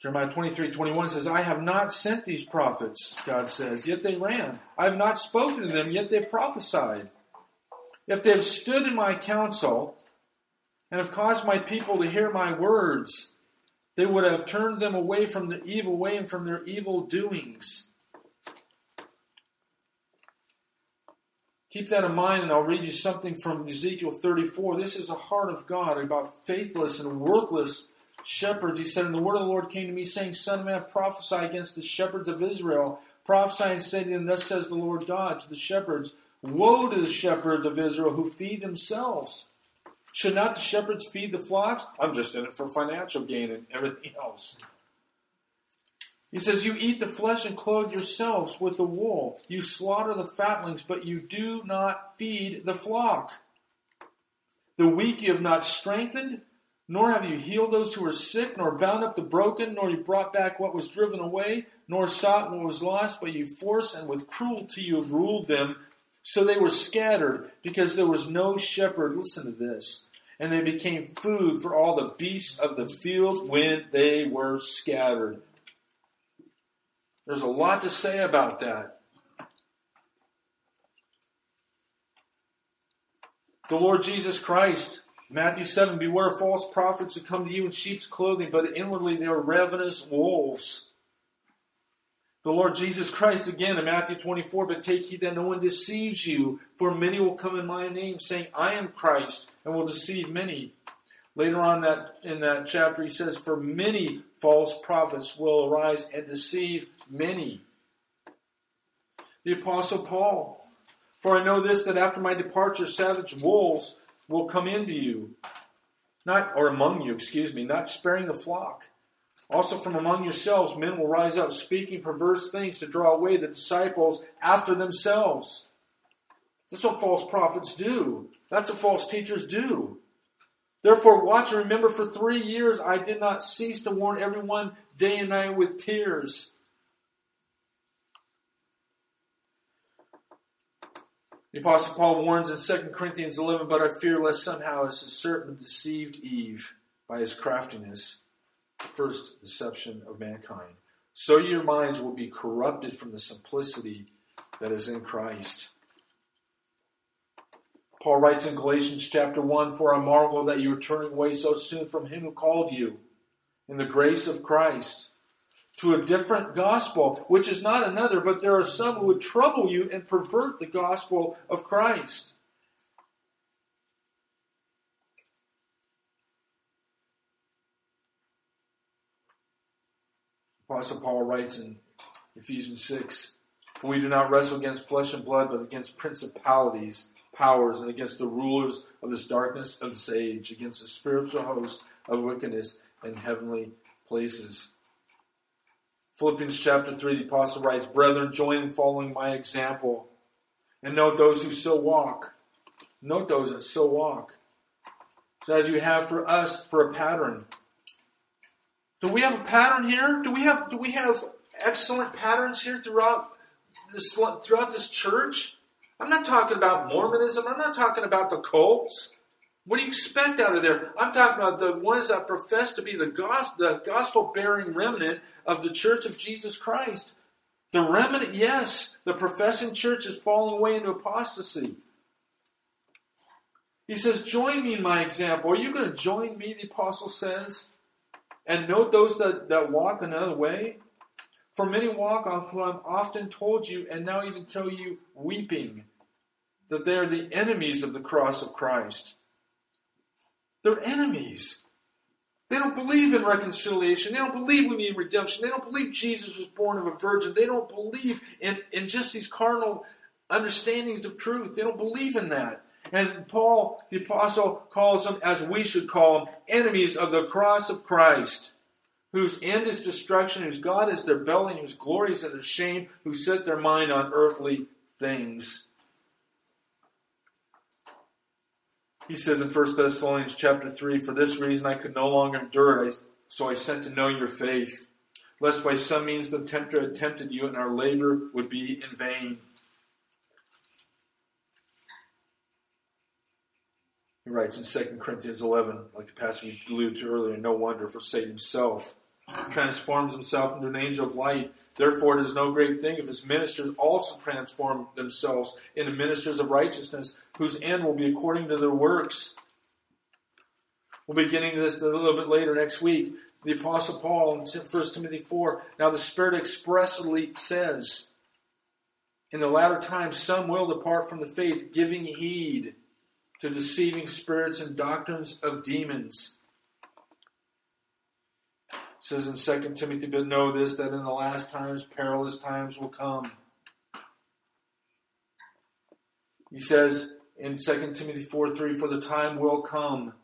Jeremiah 23, 21 says, I have not sent these prophets, God says, yet they ran. I have not spoken to them, yet they prophesied. If they have stood in my counsel and have caused my people to hear my words, they would have turned them away from the evil way and from their evil doings. Keep that in mind, and I'll read you something from Ezekiel 34. This is a heart of God about faithless and worthless shepherds. He said, And the word of the Lord came to me, saying, Son of man, prophesy against the shepherds of Israel. Prophesy and say to them, Thus says the Lord God to the shepherds, Woe to the shepherds of Israel who feed themselves. Should not the shepherds feed the flocks? I'm just in it for financial gain and everything else. He says, You eat the flesh and clothe yourselves with the wool. You slaughter the fatlings, but you do not feed the flock. The weak you have not strengthened, nor have you healed those who are sick, nor bound up the broken, nor you brought back what was driven away, nor sought what was lost, but you forced and with cruelty you have ruled them. So they were scattered, because there was no shepherd. Listen to this. And they became food for all the beasts of the field when they were scattered. There's a lot to say about that. The Lord Jesus Christ, Matthew 7 Beware false prophets who come to you in sheep's clothing, but inwardly they are ravenous wolves. The Lord Jesus Christ again in Matthew 24, but take heed that no one deceives you, for many will come in my name, saying, I am Christ, and will deceive many. Later on that in that chapter, he says, For many false prophets will arise and deceive many. The Apostle Paul, for I know this that after my departure, savage wolves will come into you, not or among you, excuse me, not sparing the flock. Also from among yourselves, men will rise up speaking perverse things to draw away the disciples after themselves. That's what false prophets do. That's what false teachers do. Therefore, watch and remember for three years I did not cease to warn everyone day and night with tears. The Apostle Paul warns in 2 Corinthians 11, But I fear lest somehow as the serpent deceived Eve by his craftiness, the first deception of mankind. So your minds will be corrupted from the simplicity that is in Christ. Paul writes in Galatians chapter 1 For I marvel that you are turning away so soon from him who called you in the grace of Christ to a different gospel, which is not another, but there are some who would trouble you and pervert the gospel of Christ. Apostle Paul writes in Ephesians 6 For we do not wrestle against flesh and blood, but against principalities powers and against the rulers of this darkness of this age, against the spiritual host of wickedness in heavenly places. Philippians chapter 3, the apostle writes, Brethren, join in following my example, and note those who so walk. Note those that so walk. So as you have for us for a pattern. Do we have a pattern here? Do we have do we have excellent patterns here throughout this throughout this church? I'm not talking about Mormonism. I'm not talking about the cults. What do you expect out of there? I'm talking about the ones that profess to be the gospel bearing remnant of the church of Jesus Christ. The remnant, yes, the professing church is falling away into apostasy. He says, Join me in my example. Are you going to join me, the apostle says? And note those that, that walk another way? For many walk off who I've often told you, and now even tell you, weeping that they are the enemies of the cross of Christ. They're enemies. They don't believe in reconciliation. They don't believe we need redemption. They don't believe Jesus was born of a virgin. They don't believe in, in just these carnal understandings of truth. They don't believe in that. And Paul, the apostle, calls them, as we should call them, enemies of the cross of Christ, whose end is destruction, whose God is their belly, whose glory is in their shame, who set their mind on earthly things. He says in 1 Thessalonians chapter 3, For this reason I could no longer endure it, so I sent to know your faith, lest by some means the tempter had tempted you and our labor would be in vain. He writes in 2 Corinthians 11, like the passage we alluded to earlier, no wonder for Satan himself transforms himself into an angel of light Therefore, it is no great thing if his ministers also transform themselves into ministers of righteousness, whose end will be according to their works. We'll be getting to this a little bit later next week. The Apostle Paul in 1 Timothy 4 Now the Spirit expressly says, In the latter times some will depart from the faith, giving heed to deceiving spirits and doctrines of demons. It says in 2 Timothy, but know this, that in the last times perilous times will come. He says in 2 Timothy 4 3, for the time will come.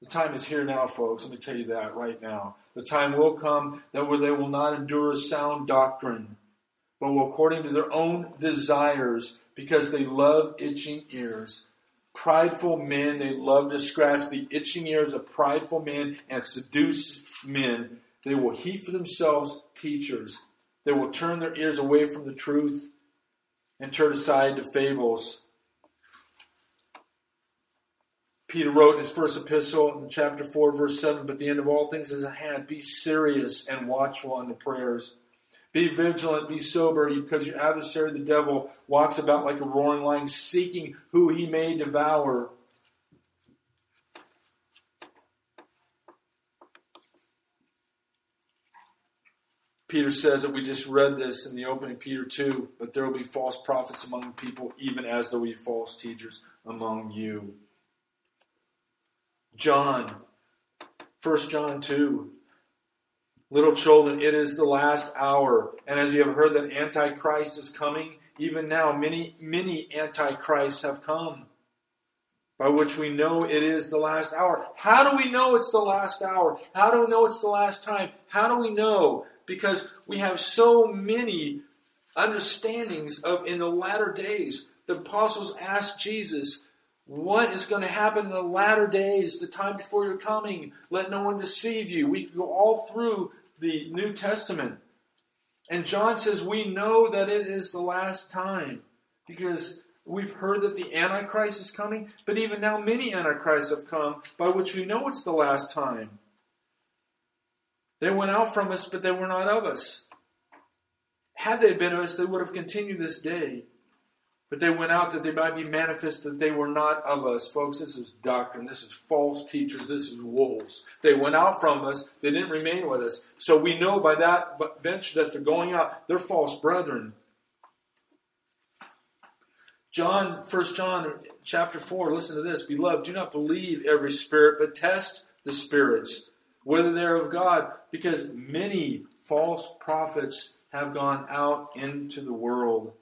The time is here now, folks. Let me tell you that right now. The time will come that where they will not endure sound doctrine, but will according to their own desires, because they love itching ears. Prideful men, they love to scratch the itching ears of prideful men and seduce men. They will heap for themselves teachers. They will turn their ears away from the truth and turn aside to fables. Peter wrote in his first epistle in chapter 4, verse 7, But the end of all things is at hand. Be serious and watchful in the prayers. Be vigilant, be sober, because your adversary, the devil, walks about like a roaring lion, seeking who he may devour. Peter says that we just read this in the opening, Peter 2, but there will be false prophets among the people, even as there will be false teachers among you. John, 1 John 2. Little children, it is the last hour. And as you have heard that Antichrist is coming, even now many, many Antichrists have come, by which we know it is the last hour. How do we know it's the last hour? How do we know it's the last time? How do we know? Because we have so many understandings of in the latter days. The apostles asked Jesus, what is going to happen in the latter days, the time before your coming. Let no one deceive you. We go all through the New Testament. And John says, We know that it is the last time because we've heard that the Antichrist is coming, but even now many Antichrists have come by which we know it's the last time. They went out from us, but they were not of us. Had they been of us, they would have continued this day. But they went out that they might be manifest that they were not of us. Folks, this is doctrine. This is false teachers. This is wolves. They went out from us. They didn't remain with us. So we know by that venture that they're going out. They're false brethren. John, 1 John chapter 4, listen to this. Beloved, do not believe every spirit, but test the spirits, whether they're of God, because many false prophets have gone out into the world.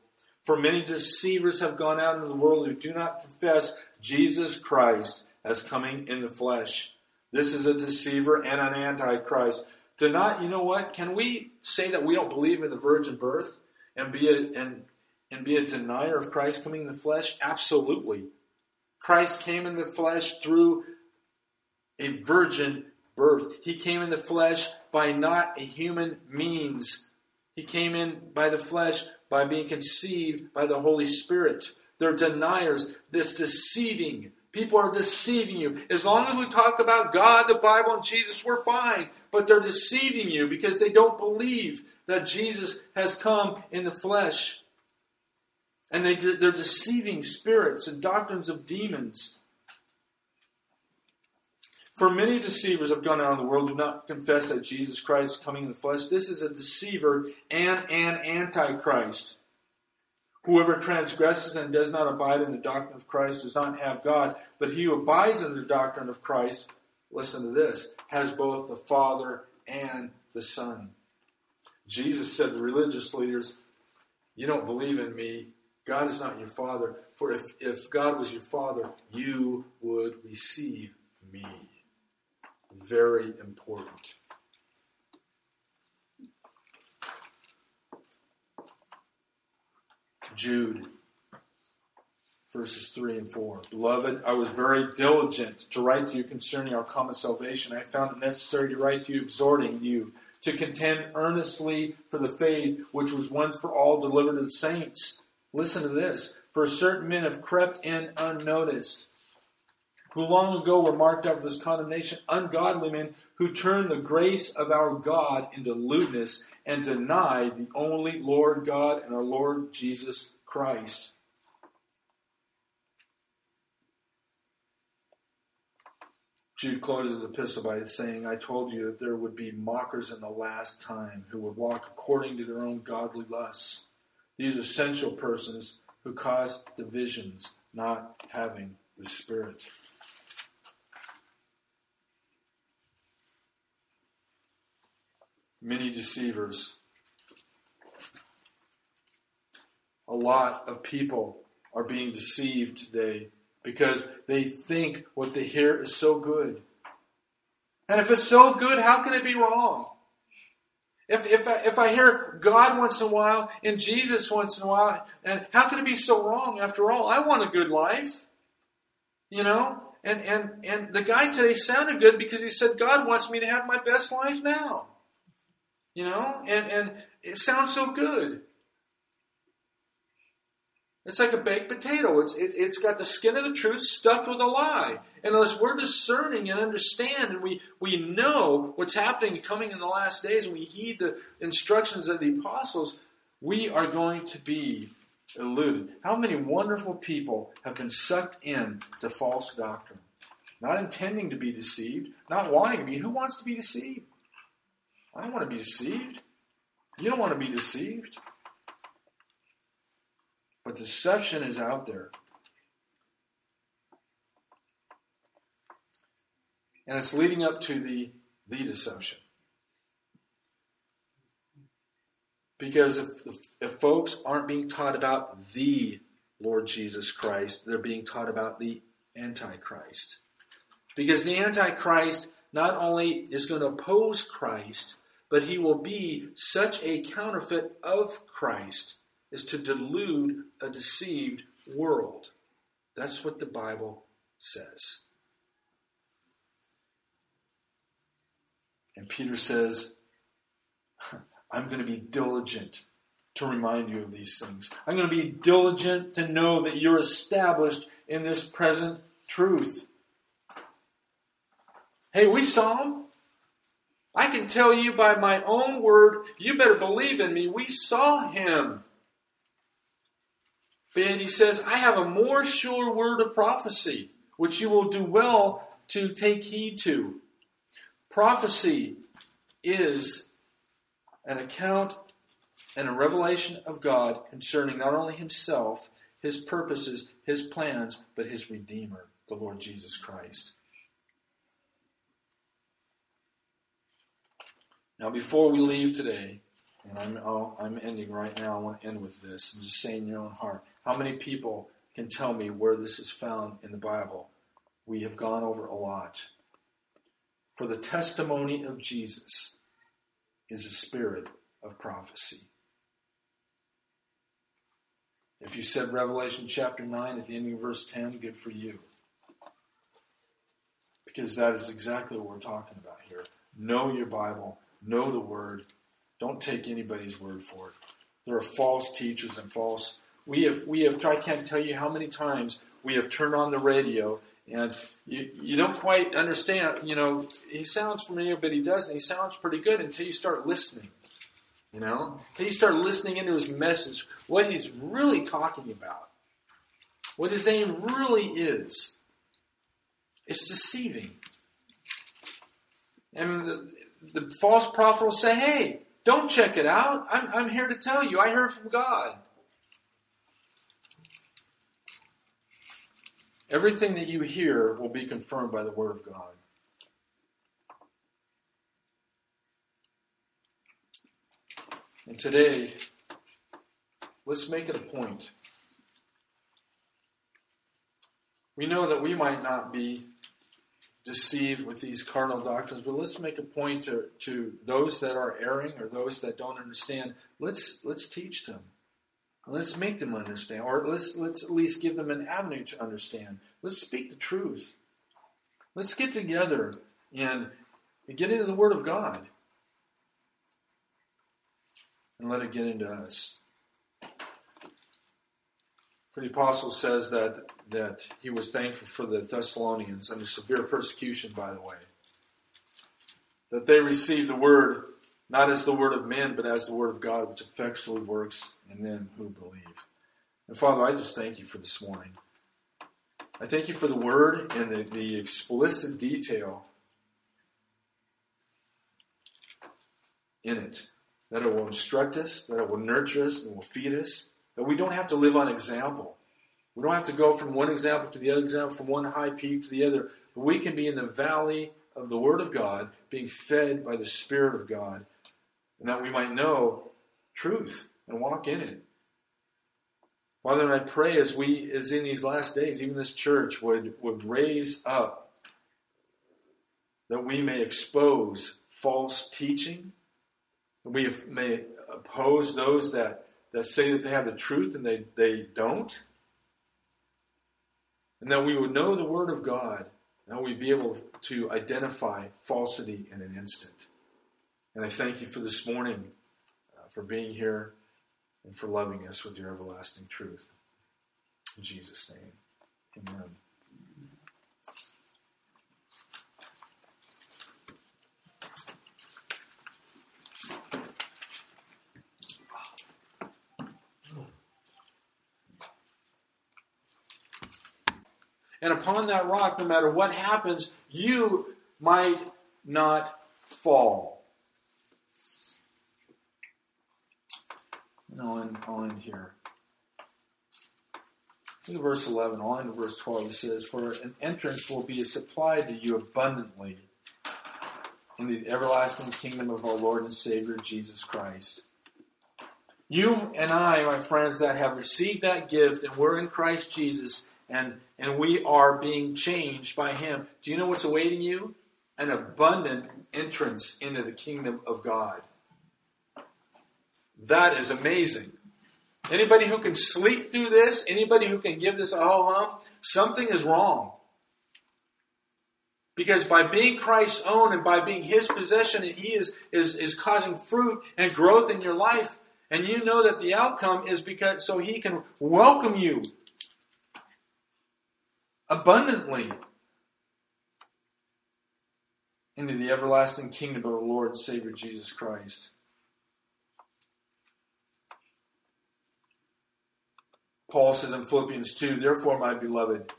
For many deceivers have gone out into the world who do not confess Jesus Christ as coming in the flesh. This is a deceiver and an antichrist. Do not, you know what? Can we say that we don't believe in the virgin birth and be a, and, and be a denier of Christ coming in the flesh? Absolutely. Christ came in the flesh through a virgin birth. He came in the flesh by not a human means. He came in by the flesh by being conceived by the Holy Spirit. They're deniers. That's deceiving. People are deceiving you. As long as we talk about God, the Bible, and Jesus, we're fine. But they're deceiving you because they don't believe that Jesus has come in the flesh. And they, they're deceiving spirits and doctrines of demons. For many deceivers have gone out in the world do not confess that Jesus Christ is coming in the flesh. This is a deceiver and an antichrist. Whoever transgresses and does not abide in the doctrine of Christ does not have God, but he who abides in the doctrine of Christ, listen to this, has both the Father and the Son. Jesus said to religious leaders, You don't believe in me. God is not your Father. For if, if God was your Father, you would receive me very important. Jude, verses 3 and 4. Beloved, I was very diligent to write to you concerning our common salvation. I found it necessary to write to you, exhorting you to contend earnestly for the faith which was once for all delivered to the saints. Listen to this. For certain men have crept in unnoticed who long ago were marked out for this condemnation, ungodly men who turn the grace of our God into lewdness and deny the only Lord God and our Lord Jesus Christ. Jude closes his epistle by saying, I told you that there would be mockers in the last time who would walk according to their own godly lusts. These are sensual persons who cause divisions, not having the Spirit. Many deceivers. A lot of people are being deceived today because they think what they hear is so good. And if it's so good, how can it be wrong? If, if, I, if I hear God once in a while and Jesus once in a while, and how can it be so wrong after all? I want a good life. You know? And, and, and the guy today sounded good because he said, God wants me to have my best life now. You know? And, and it sounds so good. It's like a baked potato. It's, it's, it's got the skin of the truth stuffed with a lie. And unless we're discerning and understand and we, we know what's happening coming in the last days and we heed the instructions of the apostles, we are going to be eluded. How many wonderful people have been sucked in to false doctrine? Not intending to be deceived, not wanting to be. Who wants to be deceived? I don't want to be deceived. You don't want to be deceived. But deception is out there. And it's leading up to the, the deception. Because if, if folks aren't being taught about the Lord Jesus Christ, they're being taught about the Antichrist. Because the Antichrist not only is going to oppose Christ, but he will be such a counterfeit of Christ as to delude a deceived world. That's what the Bible says. And Peter says, I'm going to be diligent to remind you of these things. I'm going to be diligent to know that you're established in this present truth. Hey, we saw him. I can tell you by my own word, you better believe in me. We saw him. But he says, I have a more sure word of prophecy, which you will do well to take heed to. Prophecy is an account and a revelation of God concerning not only himself, his purposes, his plans, but his Redeemer, the Lord Jesus Christ. Now, before we leave today, and I'm, oh, I'm ending right now, I want to end with this and just say in your own heart how many people can tell me where this is found in the Bible? We have gone over a lot. For the testimony of Jesus is a spirit of prophecy. If you said Revelation chapter 9 at the ending of verse 10, good for you. Because that is exactly what we're talking about here. Know your Bible, know the Word. Don't take anybody's word for it. There are false teachers and false we have we have I can't tell you how many times we have turned on the radio and you, you don't quite understand, you know, he sounds familiar, but he doesn't. He sounds pretty good until you start listening. You know? Until you start listening into his message, what he's really talking about. What his aim really is. It's deceiving. And the false prophet will say, hey, don't check it out. I'm, I'm here to tell you. I heard from God. Everything that you hear will be confirmed by the Word of God. And today, let's make it a point. We know that we might not be deceived with these carnal doctrines, but let's make a point to, to those that are erring or those that don't understand. Let's let's teach them. Let's make them understand, or let's let's at least give them an avenue to understand. Let's speak the truth. Let's get together and get into the Word of God and let it get into us. For the apostle says that that he was thankful for the Thessalonians under severe persecution, by the way, that they received the word not as the word of men, but as the word of God, which effectually works in them who believe. And Father, I just thank you for this morning. I thank you for the word and the, the explicit detail in it. That it will instruct us, that it will nurture us, and will feed us. That we don't have to live on example. We don't have to go from one example to the other example, from one high peak to the other. But we can be in the valley of the Word of God, being fed by the Spirit of God, and that we might know truth and walk in it. Father, I pray as we, as in these last days, even this church would, would raise up that we may expose false teaching, that we may oppose those that, that say that they have the truth and they, they don't, and that we would know the Word of God, and we'd be able to identify falsity in an instant. And I thank you for this morning, uh, for being here and for loving us with your everlasting truth. In Jesus' name, amen. And upon that rock, no matter what happens, you might not fall. And I'll end, I'll end here. In verse 11, I'll end verse 12. It says, For an entrance will be supplied to you abundantly in the everlasting kingdom of our Lord and Savior Jesus Christ. You and I, my friends, that have received that gift and we're in Christ Jesus and, and we are being changed by Him, do you know what's awaiting you? An abundant entrance into the kingdom of God. That is amazing. Anybody who can sleep through this, anybody who can give this a ho hum, something is wrong. Because by being Christ's own and by being his possession, and he is, is, is causing fruit and growth in your life, and you know that the outcome is because so he can welcome you abundantly into the everlasting kingdom of our Lord and Savior Jesus Christ. Paul says in Philippians 2, Therefore, my beloved,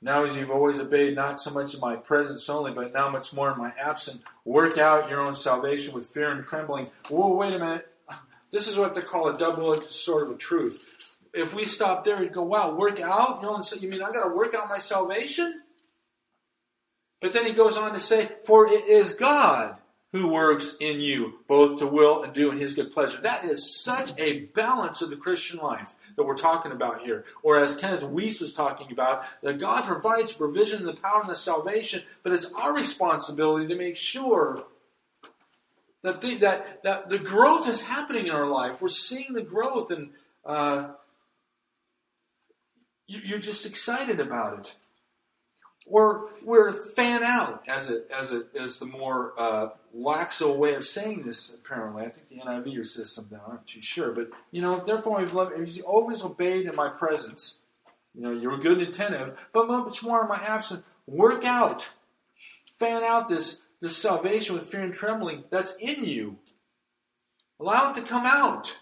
now as you've always obeyed, not so much in my presence only, but now much more in my absence, work out your own salvation with fear and trembling. Whoa, wait a minute. This is what they call a double-edged sword of truth. If we stop there and go, wow, work out? One said, you mean I got to work out my salvation? But then he goes on to say, for it is God who works in you, both to will and do in his good pleasure. That is such a balance of the Christian life that we're talking about here. Or as Kenneth Wuest was talking about, that God provides provision and the power and the salvation, but it's our responsibility to make sure that the, that, that the growth is happening in our life. We're seeing the growth, and uh, you're just excited about it or we're fan out as a, as a, as the more uh, laxo way of saying this. Apparently, I think the NIV says something. I'm not too sure, but you know, therefore we've loved, he's always obeyed in my presence. You know, you're good and attentive, but much more in my absence. Work out, fan out this this salvation with fear and trembling that's in you. Allow it to come out.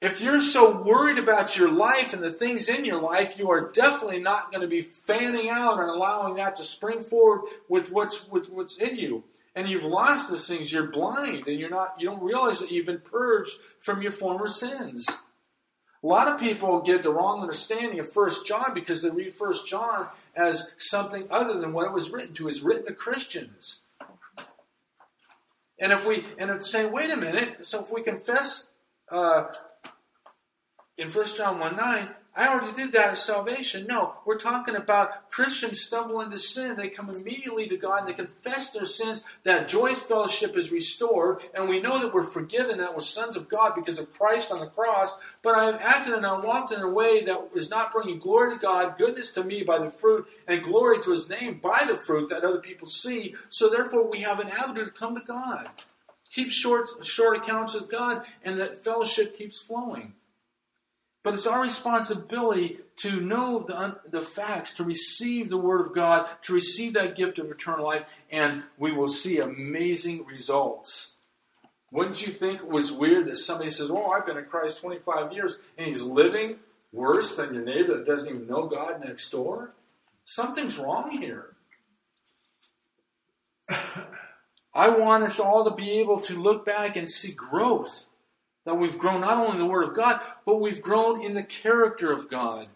If you're so worried about your life and the things in your life, you are definitely not going to be fanning out and allowing that to spring forward with what's with what's in you. And you've lost these things. You're blind, and you're not. You don't realize that you've been purged from your former sins. A lot of people get the wrong understanding of First John because they read First John as something other than what it was written to. It's written to Christians. And if we and if saying, wait a minute, so if we confess uh, in 1 John 1 9, I already did that as salvation. No, we're talking about Christians stumble into sin. They come immediately to God and they confess their sins. That joyous fellowship is restored, and we know that we're forgiven, that we're sons of God because of Christ on the cross. But I've acted and I walked in a way that is not bringing glory to God, goodness to me by the fruit, and glory to His name by the fruit that other people see. So therefore, we have an avenue to come to God. Keep short, short accounts with God, and that fellowship keeps flowing. But it's our responsibility to know the, the facts, to receive the Word of God, to receive that gift of eternal life, and we will see amazing results. Wouldn't you think it was weird that somebody says, Oh, I've been in Christ 25 years, and he's living worse than your neighbor that doesn't even know God next door? Something's wrong here. I want us all to be able to look back and see growth. That we've grown not only in the Word of God, but we've grown in the character of God.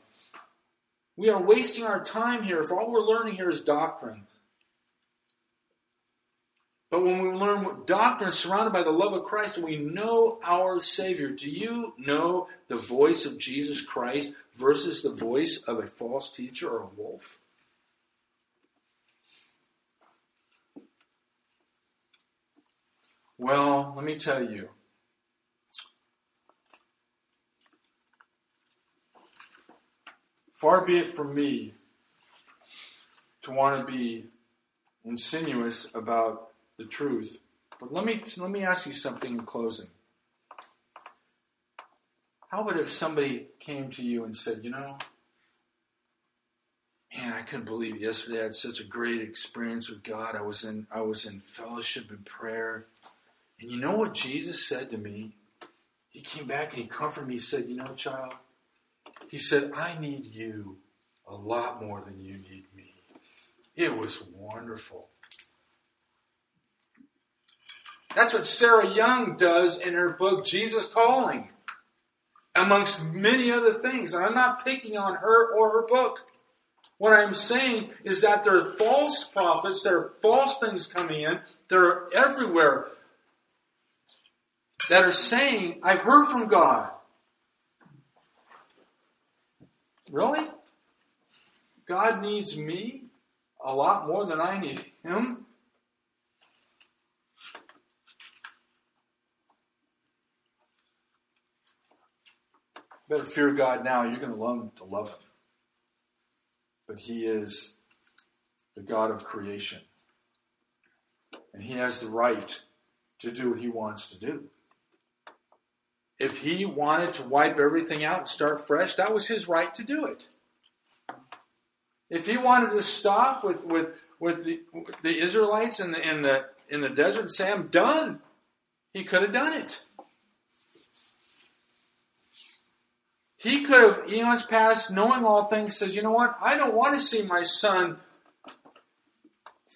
We are wasting our time here if all we're learning here is doctrine. But when we learn doctrine surrounded by the love of Christ we know our Savior, do you know the voice of Jesus Christ versus the voice of a false teacher or a wolf? Well, let me tell you. Far be it from me to want to be insinuous about the truth. But let me let me ask you something in closing. How about if somebody came to you and said, you know, man, I couldn't believe yesterday I had such a great experience with God. I was in I was in fellowship and prayer. And you know what Jesus said to me? He came back and he comforted me. He said, You know, child, he said, I need you a lot more than you need me. It was wonderful. That's what Sarah Young does in her book, Jesus Calling, amongst many other things. And I'm not picking on her or her book. What I'm saying is that there are false prophets, there are false things coming in, they're everywhere that are saying, I've heard from God. Really? God needs me a lot more than I need Him? better fear God now. You're going to learn to love Him. But He is the God of creation. And He has the right to do what He wants to do. If He wanted to wipe everything out and start fresh, that was His right to do it. If He wanted to stop with, with, with the, the Israelites in the, in, the, in the desert and say, I'm done, He could have done it. He could have, eons past, knowing all things, says, you know what? I don't want to see my son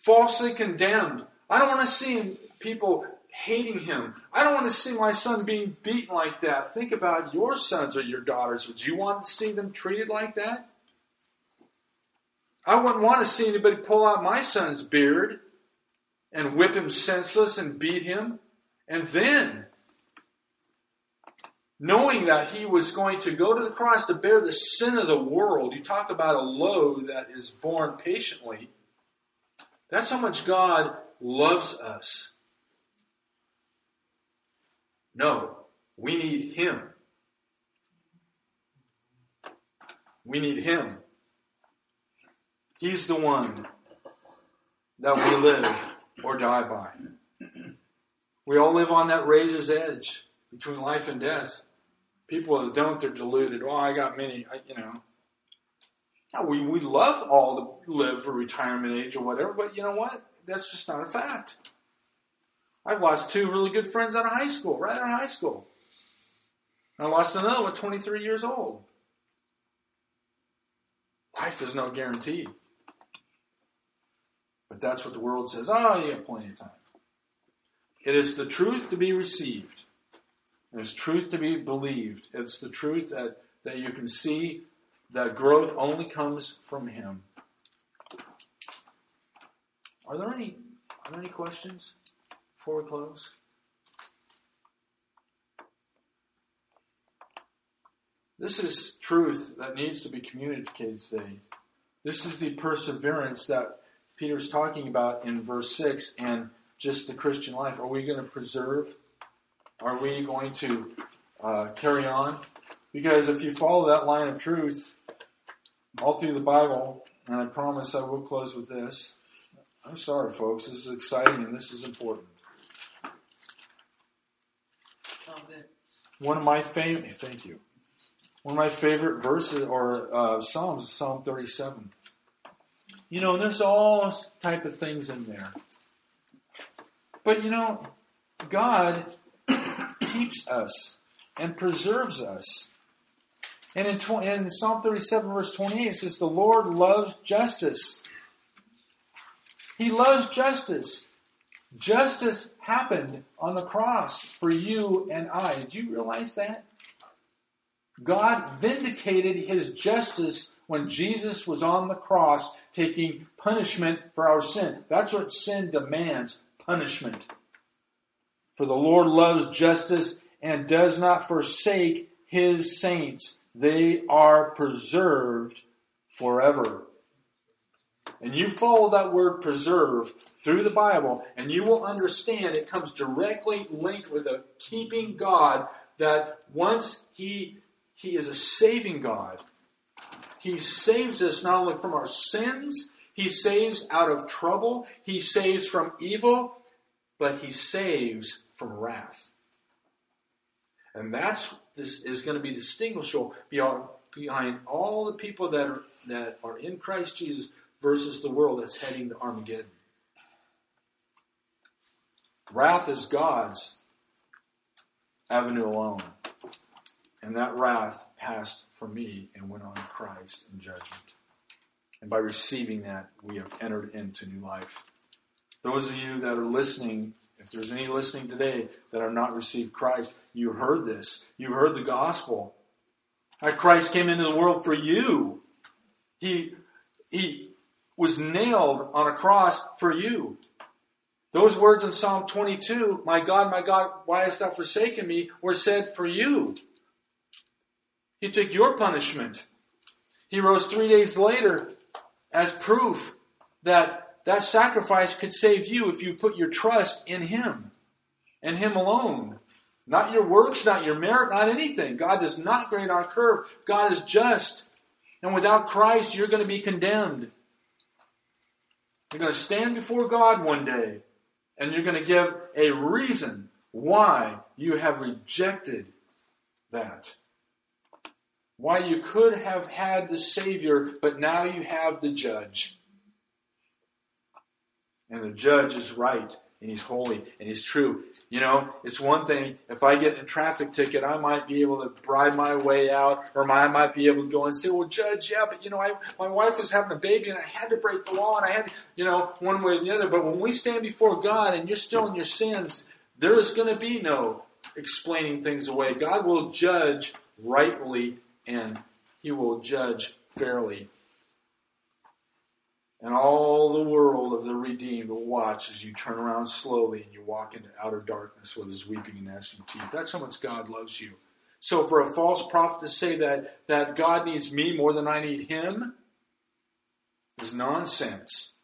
falsely condemned. I don't want to see people hating him. I don't want to see my son being beaten like that. Think about your sons or your daughters. Would you want to see them treated like that? I wouldn't want to see anybody pull out my son's beard and whip him senseless and beat him. And then knowing that he was going to go to the cross to bear the sin of the world. You talk about a load that is borne patiently. That's how much God loves us. No, we need him. We need him. He's the one that we live or die by. We all live on that razor's edge between life and death. People that don't, they're deluded. Well, I got many, I, you know. We, we love all to live for retirement age or whatever, but you know what? That's just not a fact. I've lost two really good friends out of high school, right out of high school. I lost another one 23 years old. Life is no guarantee. But that's what the world says. Oh, you have plenty of time. It is the truth to be received. It's truth to be believed. It's the truth that, that you can see that growth only comes from Him. Are there any are there any questions before we close? This is truth that needs to be communicated today. This is the perseverance that Peter's talking about in verse 6 and just the Christian life. Are we going to preserve are we going to uh, carry on? Because if you follow that line of truth all through the Bible, and I promise I will close with this. I'm sorry, folks. This is exciting and this is important. One of my favorite, thank you. One of my favorite verses or uh, psalms is Psalm 37. You know, there's all type of things in there, but you know, God keeps us and preserves us. And in, in Psalm 37, verse 28, it says, The Lord loves justice. He loves justice. Justice happened on the cross for you and I. Did you realize that? God vindicated his justice when Jesus was on the cross taking punishment for our sin. That's what sin demands punishment. For the Lord loves justice and does not forsake his saints. They are preserved forever. And you follow that word preserve through the Bible, and you will understand it comes directly linked with a keeping God that once He He is a saving God. He saves us not only from our sins, He saves out of trouble, He saves from evil, but He saves from wrath. And that's this is going to be distinguishable beyond, behind all the people that are that are in Christ Jesus versus the world that's heading to Armageddon. Wrath is God's avenue alone. And that wrath passed for me and went on Christ in judgment. And by receiving that, we have entered into new life. Those of you that are listening, if there's any listening today that have not received Christ, you heard this. You heard the gospel. That Christ came into the world for you. He, he was nailed on a cross for you. Those words in Psalm 22, my God, my God, why hast thou forsaken me, were said for you. He took your punishment. He rose three days later as proof that that sacrifice could save you if you put your trust in Him and Him alone. Not your works, not your merit, not anything. God does not grade our curve. God is just. And without Christ, you're going to be condemned. You're going to stand before God one day and you're going to give a reason why you have rejected that. Why you could have had the Savior, but now you have the judge. And the judge is right, and he's holy, and he's true. You know, it's one thing, if I get a traffic ticket, I might be able to bribe my way out, or I might be able to go and say, well, judge, yeah, but you know, I, my wife was having a baby, and I had to break the law, and I had, you know, one way or the other. But when we stand before God, and you're still in your sins, there is going to be no explaining things away. God will judge rightly, and he will judge fairly. And all the world of the redeemed will watch as you turn around slowly and you walk into outer darkness where there's weeping and gnashing teeth. That's how much God loves you. So for a false prophet to say that, that God needs me more than I need him is nonsense.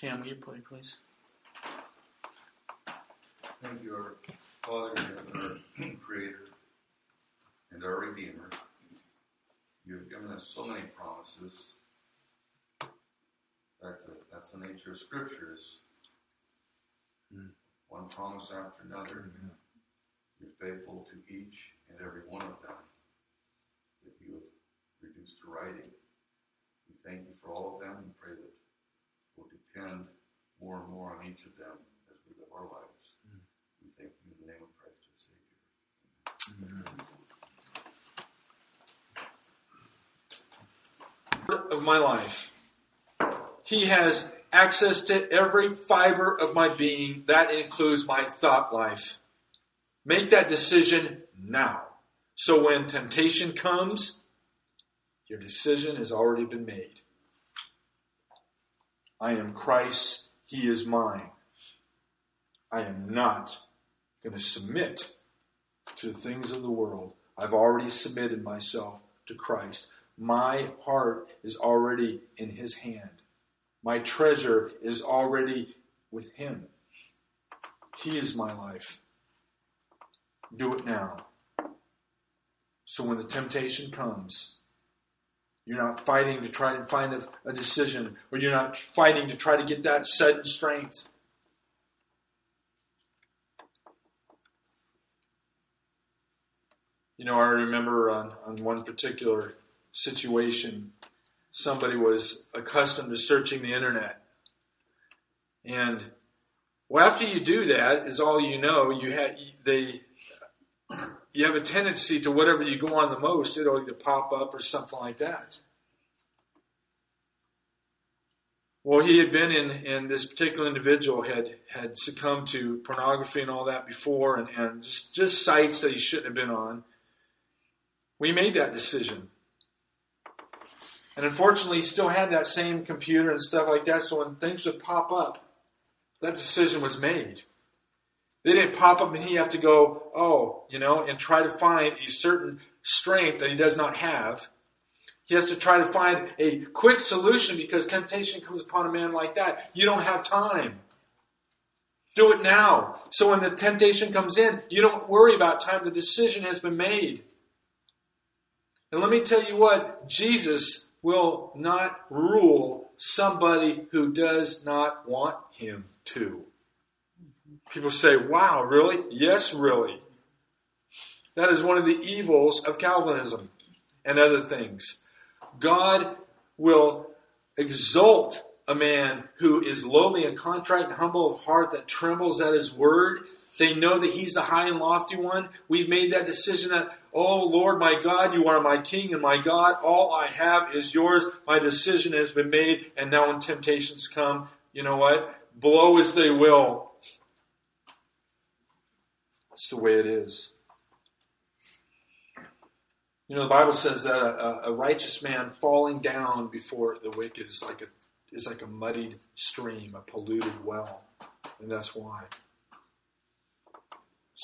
Cam, will you play, please? Thank you, our Father our Creator and our Redeemer. You have given us so many promises. That's the, that's the nature of scriptures. Mm. One promise after another. Mm-hmm. You're faithful to each and every one of them that you have reduced to writing. We thank you for all of them and pray that we'll depend more and more on each of them as we live our lives. Mm. We thank you in the name of Christ our Savior. Of my life. He has access to every fiber of my being. That includes my thought life. Make that decision now. So when temptation comes, your decision has already been made. I am Christ's, He is mine. I am not going to submit to the things of the world. I've already submitted myself to Christ. My heart is already in His hand. My treasure is already with Him. He is my life. Do it now. So when the temptation comes, you're not fighting to try and find a, a, decision, or you're not fighting to try to get that sudden strength. You know, I remember on, on one particular situation, somebody was accustomed to searching the internet. And well, after you do that, is all you know. You have they you have a tendency to whatever you go on the most, it'll either pop up or something like that. Well, he had been in, and this particular individual had, had succumbed to pornography and all that before, and, and just, just sites that he shouldn't have been on. We made that decision. And unfortunately, he still had that same computer and stuff like that, so when things would pop up, that decision was made. They didn't pop up and he have to go, oh, you know, and try to find a certain strength that he does not have he has to try to find a quick solution because temptation comes upon a man like that. You don't have time. Do it now. So when the temptation comes in, you don't worry about time. The decision has been made. And let me tell you what Jesus will not rule somebody who does not want him to. People say, wow, really? Yes, really. That is one of the evils of Calvinism and other things. God will exalt a man who is lowly and contrite and humble of heart that trembles at his word. They know that he's the high and lofty one. We've made that decision that, oh Lord, my God, you are my King and my God. All I have is yours. My decision has been made. And now when temptations come, you know what? Blow as they will. That's the way it is. You know, the Bible says that a, a, righteous man falling down before the wicked is like a is like a muddied stream, a polluted well, and that's why.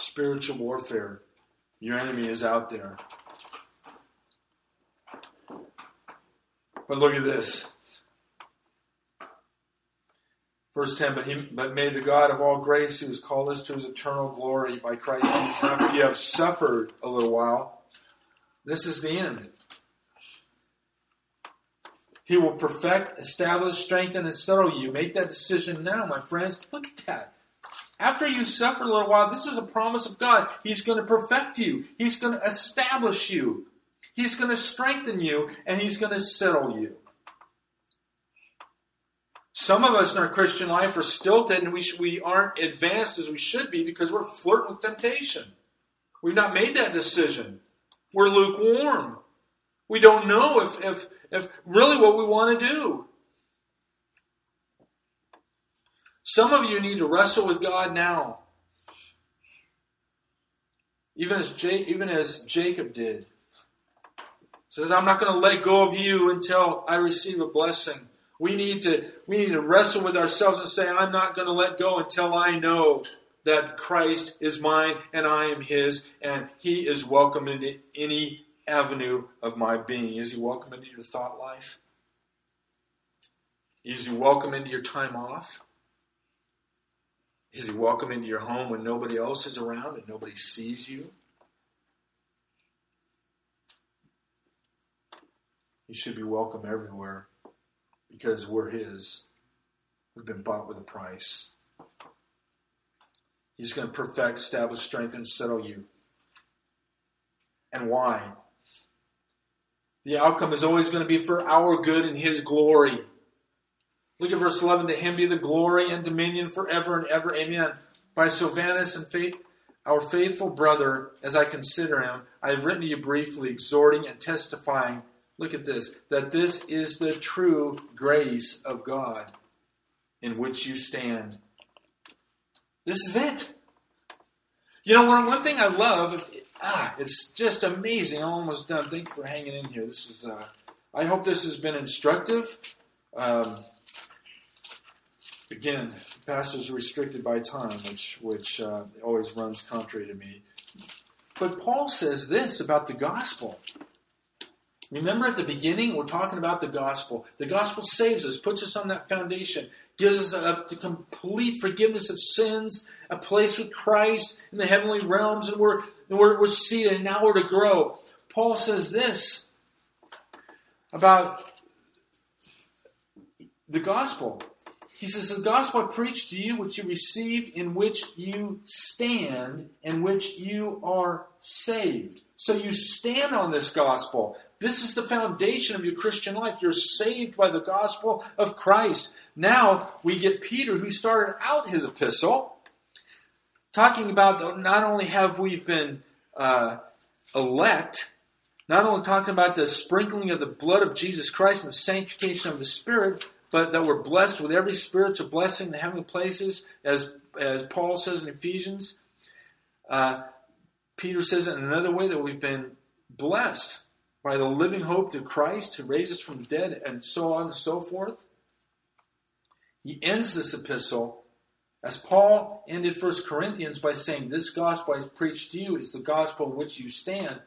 Spiritual warfare. Your enemy is out there. But look at this. Verse 10, but, he, but may the God of all grace, who has called us to his eternal glory by Christ Jesus, after you have suffered a little while, this is the end. He will perfect, establish, strengthen, and settle you. Make that decision now, my friends. Look at that. After you suffer a little while, this is a promise of God. He's going to perfect you. He's going to establish you. He's going to strengthen you, and He's going to settle you. Some of us in our Christian life are stilted, and we, sh- we aren't advanced as we should be because we're flirting with temptation. We've not made that decision. We're lukewarm. We don't know if, if, if really what we want to do. Some of you need to wrestle with God now. Even as, even as Jacob did. Says, I'm not going to let go of you until I receive a blessing. We need to we need to wrestle with ourselves and say, I'm not going to let go until I know that Christ is mine and I am his, and he is welcome into any avenue of my being. Is he welcome into your thought life? Is he welcome into your time off? Is he welcome into your home when nobody else is around and nobody sees you? He should be welcome everywhere because we're his. We've been bought with a price. He's going to perfect, establish, strengthen, settle you. And why? The outcome is always going to be for our good and His glory. Look at verse 11. To Him be the glory and dominion forever and ever. Amen. By Silvanus and faith, our faithful brother, as I consider him, I have written to you briefly, exhorting and testifying. Look at this that this is the true grace of God in which you stand. This is it. You know, one, one thing I love, ah, it's just amazing. I'm almost done. Thank you for hanging in here. This is, uh, I hope this has been instructive. Um, again, pastors are restricted by time, which which uh, always runs contrary to me. But Paul says this about the gospel. Remember at the beginning, we're talking about the gospel. The gospel saves us, puts us on that foundation gives us a, complete forgiveness of sins, a place with Christ in the heavenly realms, and we're, and we're, we're seated, and now we're to grow. Paul says this about the gospel. He says, The gospel I preached to you, which you received, in which you stand, in which you are saved. So you stand on this gospel. This is the foundation of your Christian life. You're saved by the gospel of Christ. Now we get Peter, who started out his epistle, talking about not only have we been uh, elect, not only talking about the sprinkling of the blood of Jesus Christ and the sanctification of the Spirit, but that we're blessed with every spiritual blessing in the heavenly places, as, as Paul says in Ephesians. Uh, Peter says in another way that we've been blessed by the living hope to Christ who raised us from the dead, and so on and so forth. He ends this epistle as Paul ended 1 Corinthians by saying, This gospel I preached to you is the gospel in which you stand.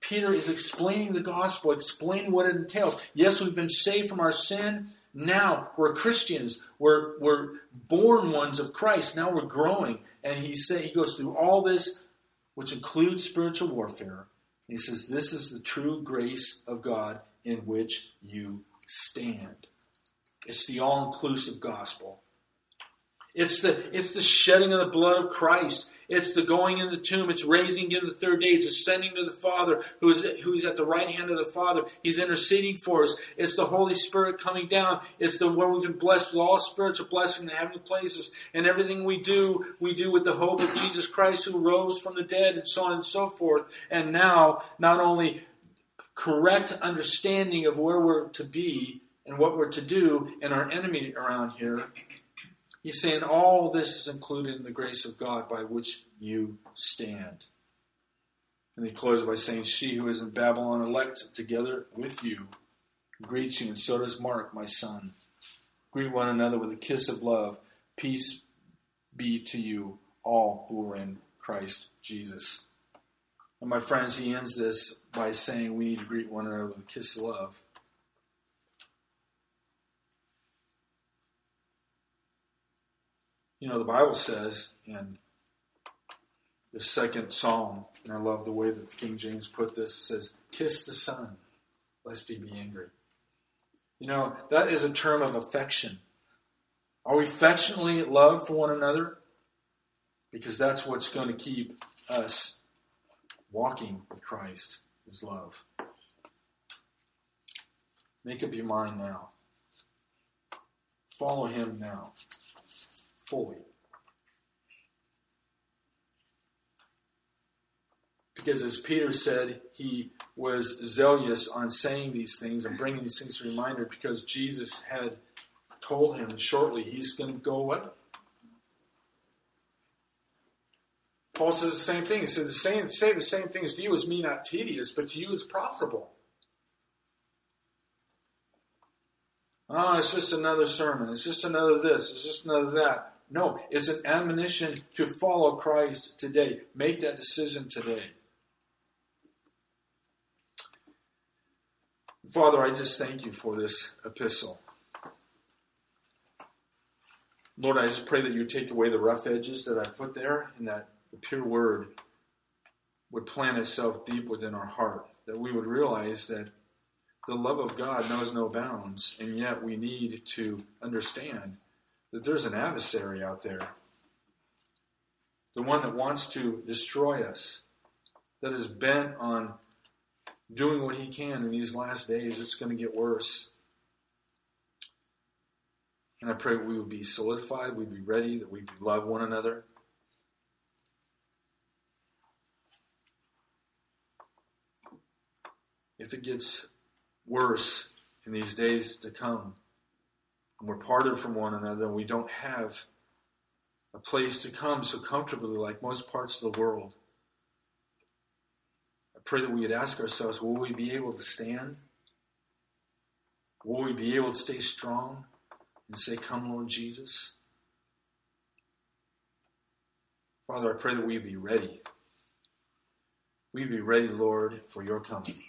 Peter is explaining the gospel, explaining what it entails. Yes, we've been saved from our sin. Now we're Christians. We're, we're born ones of Christ. Now we're growing. And he, say, he goes through all this, which includes spiritual warfare. He says, This is the true grace of God in which you stand. It's the all inclusive gospel. It's the, it's the shedding of the blood of Christ. It's the going in the tomb. It's raising in the third day. It's ascending to the Father who is, who is at the right hand of the Father. He's interceding for us. It's the Holy Spirit coming down. It's the where we've been blessed with all spiritual blessing in heavenly places. And everything we do, we do with the hope of Jesus Christ who rose from the dead and so on and so forth. And now, not only correct understanding of where we're to be and what we're to do and our enemy around here, He's saying all this is included in the grace of God by which you stand. And he closes by saying, She who is in Babylon elect together with you greets you, and so does Mark, my son. Greet one another with a kiss of love. Peace be to you, all who are in Christ Jesus. And my friends, he ends this by saying we need to greet one another with a kiss of love. You know, the Bible says in the second psalm, and I love the way that King James put this, it says, Kiss the Son, lest he be angry. You know, that is a term of affection. Are we affectionately love for one another? Because that's what's going to keep us walking with Christ, is love. Make up your mind now. Follow him now fully. Because as Peter said, he was zealous on saying these things and bringing these things to reminder because Jesus had told him shortly he's going to go away. Paul says the same thing. He says the same, say the same things to you as me not tedious, but to you it's profitable. Oh, it's just another sermon. It's just another this. It's just another that. No, it's an admonition to follow Christ today. Make that decision today. Father, I just thank you for this epistle. Lord, I just pray that you take away the rough edges that I put there and that the pure word would plant itself deep within our heart, that we would realize that the love of God knows no bounds, and yet we need to understand that there's an adversary out there, the one that wants to destroy us, that is bent on doing what he can in these last days. It's going to get worse. And I pray we would be solidified, we'd be ready, that we'd love one another. If it gets worse in these days to come, and we're parted from one another, and we don't have a place to come so comfortably like most parts of the world. I pray that we would ask ourselves will we be able to stand? Will we be able to stay strong and say, Come, Lord Jesus? Father, I pray that we be ready. We be ready, Lord, for your coming.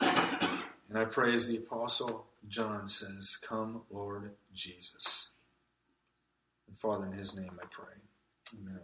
And I pray as the apostle John says, Come, Lord Jesus. And Father, in his name I pray. Amen.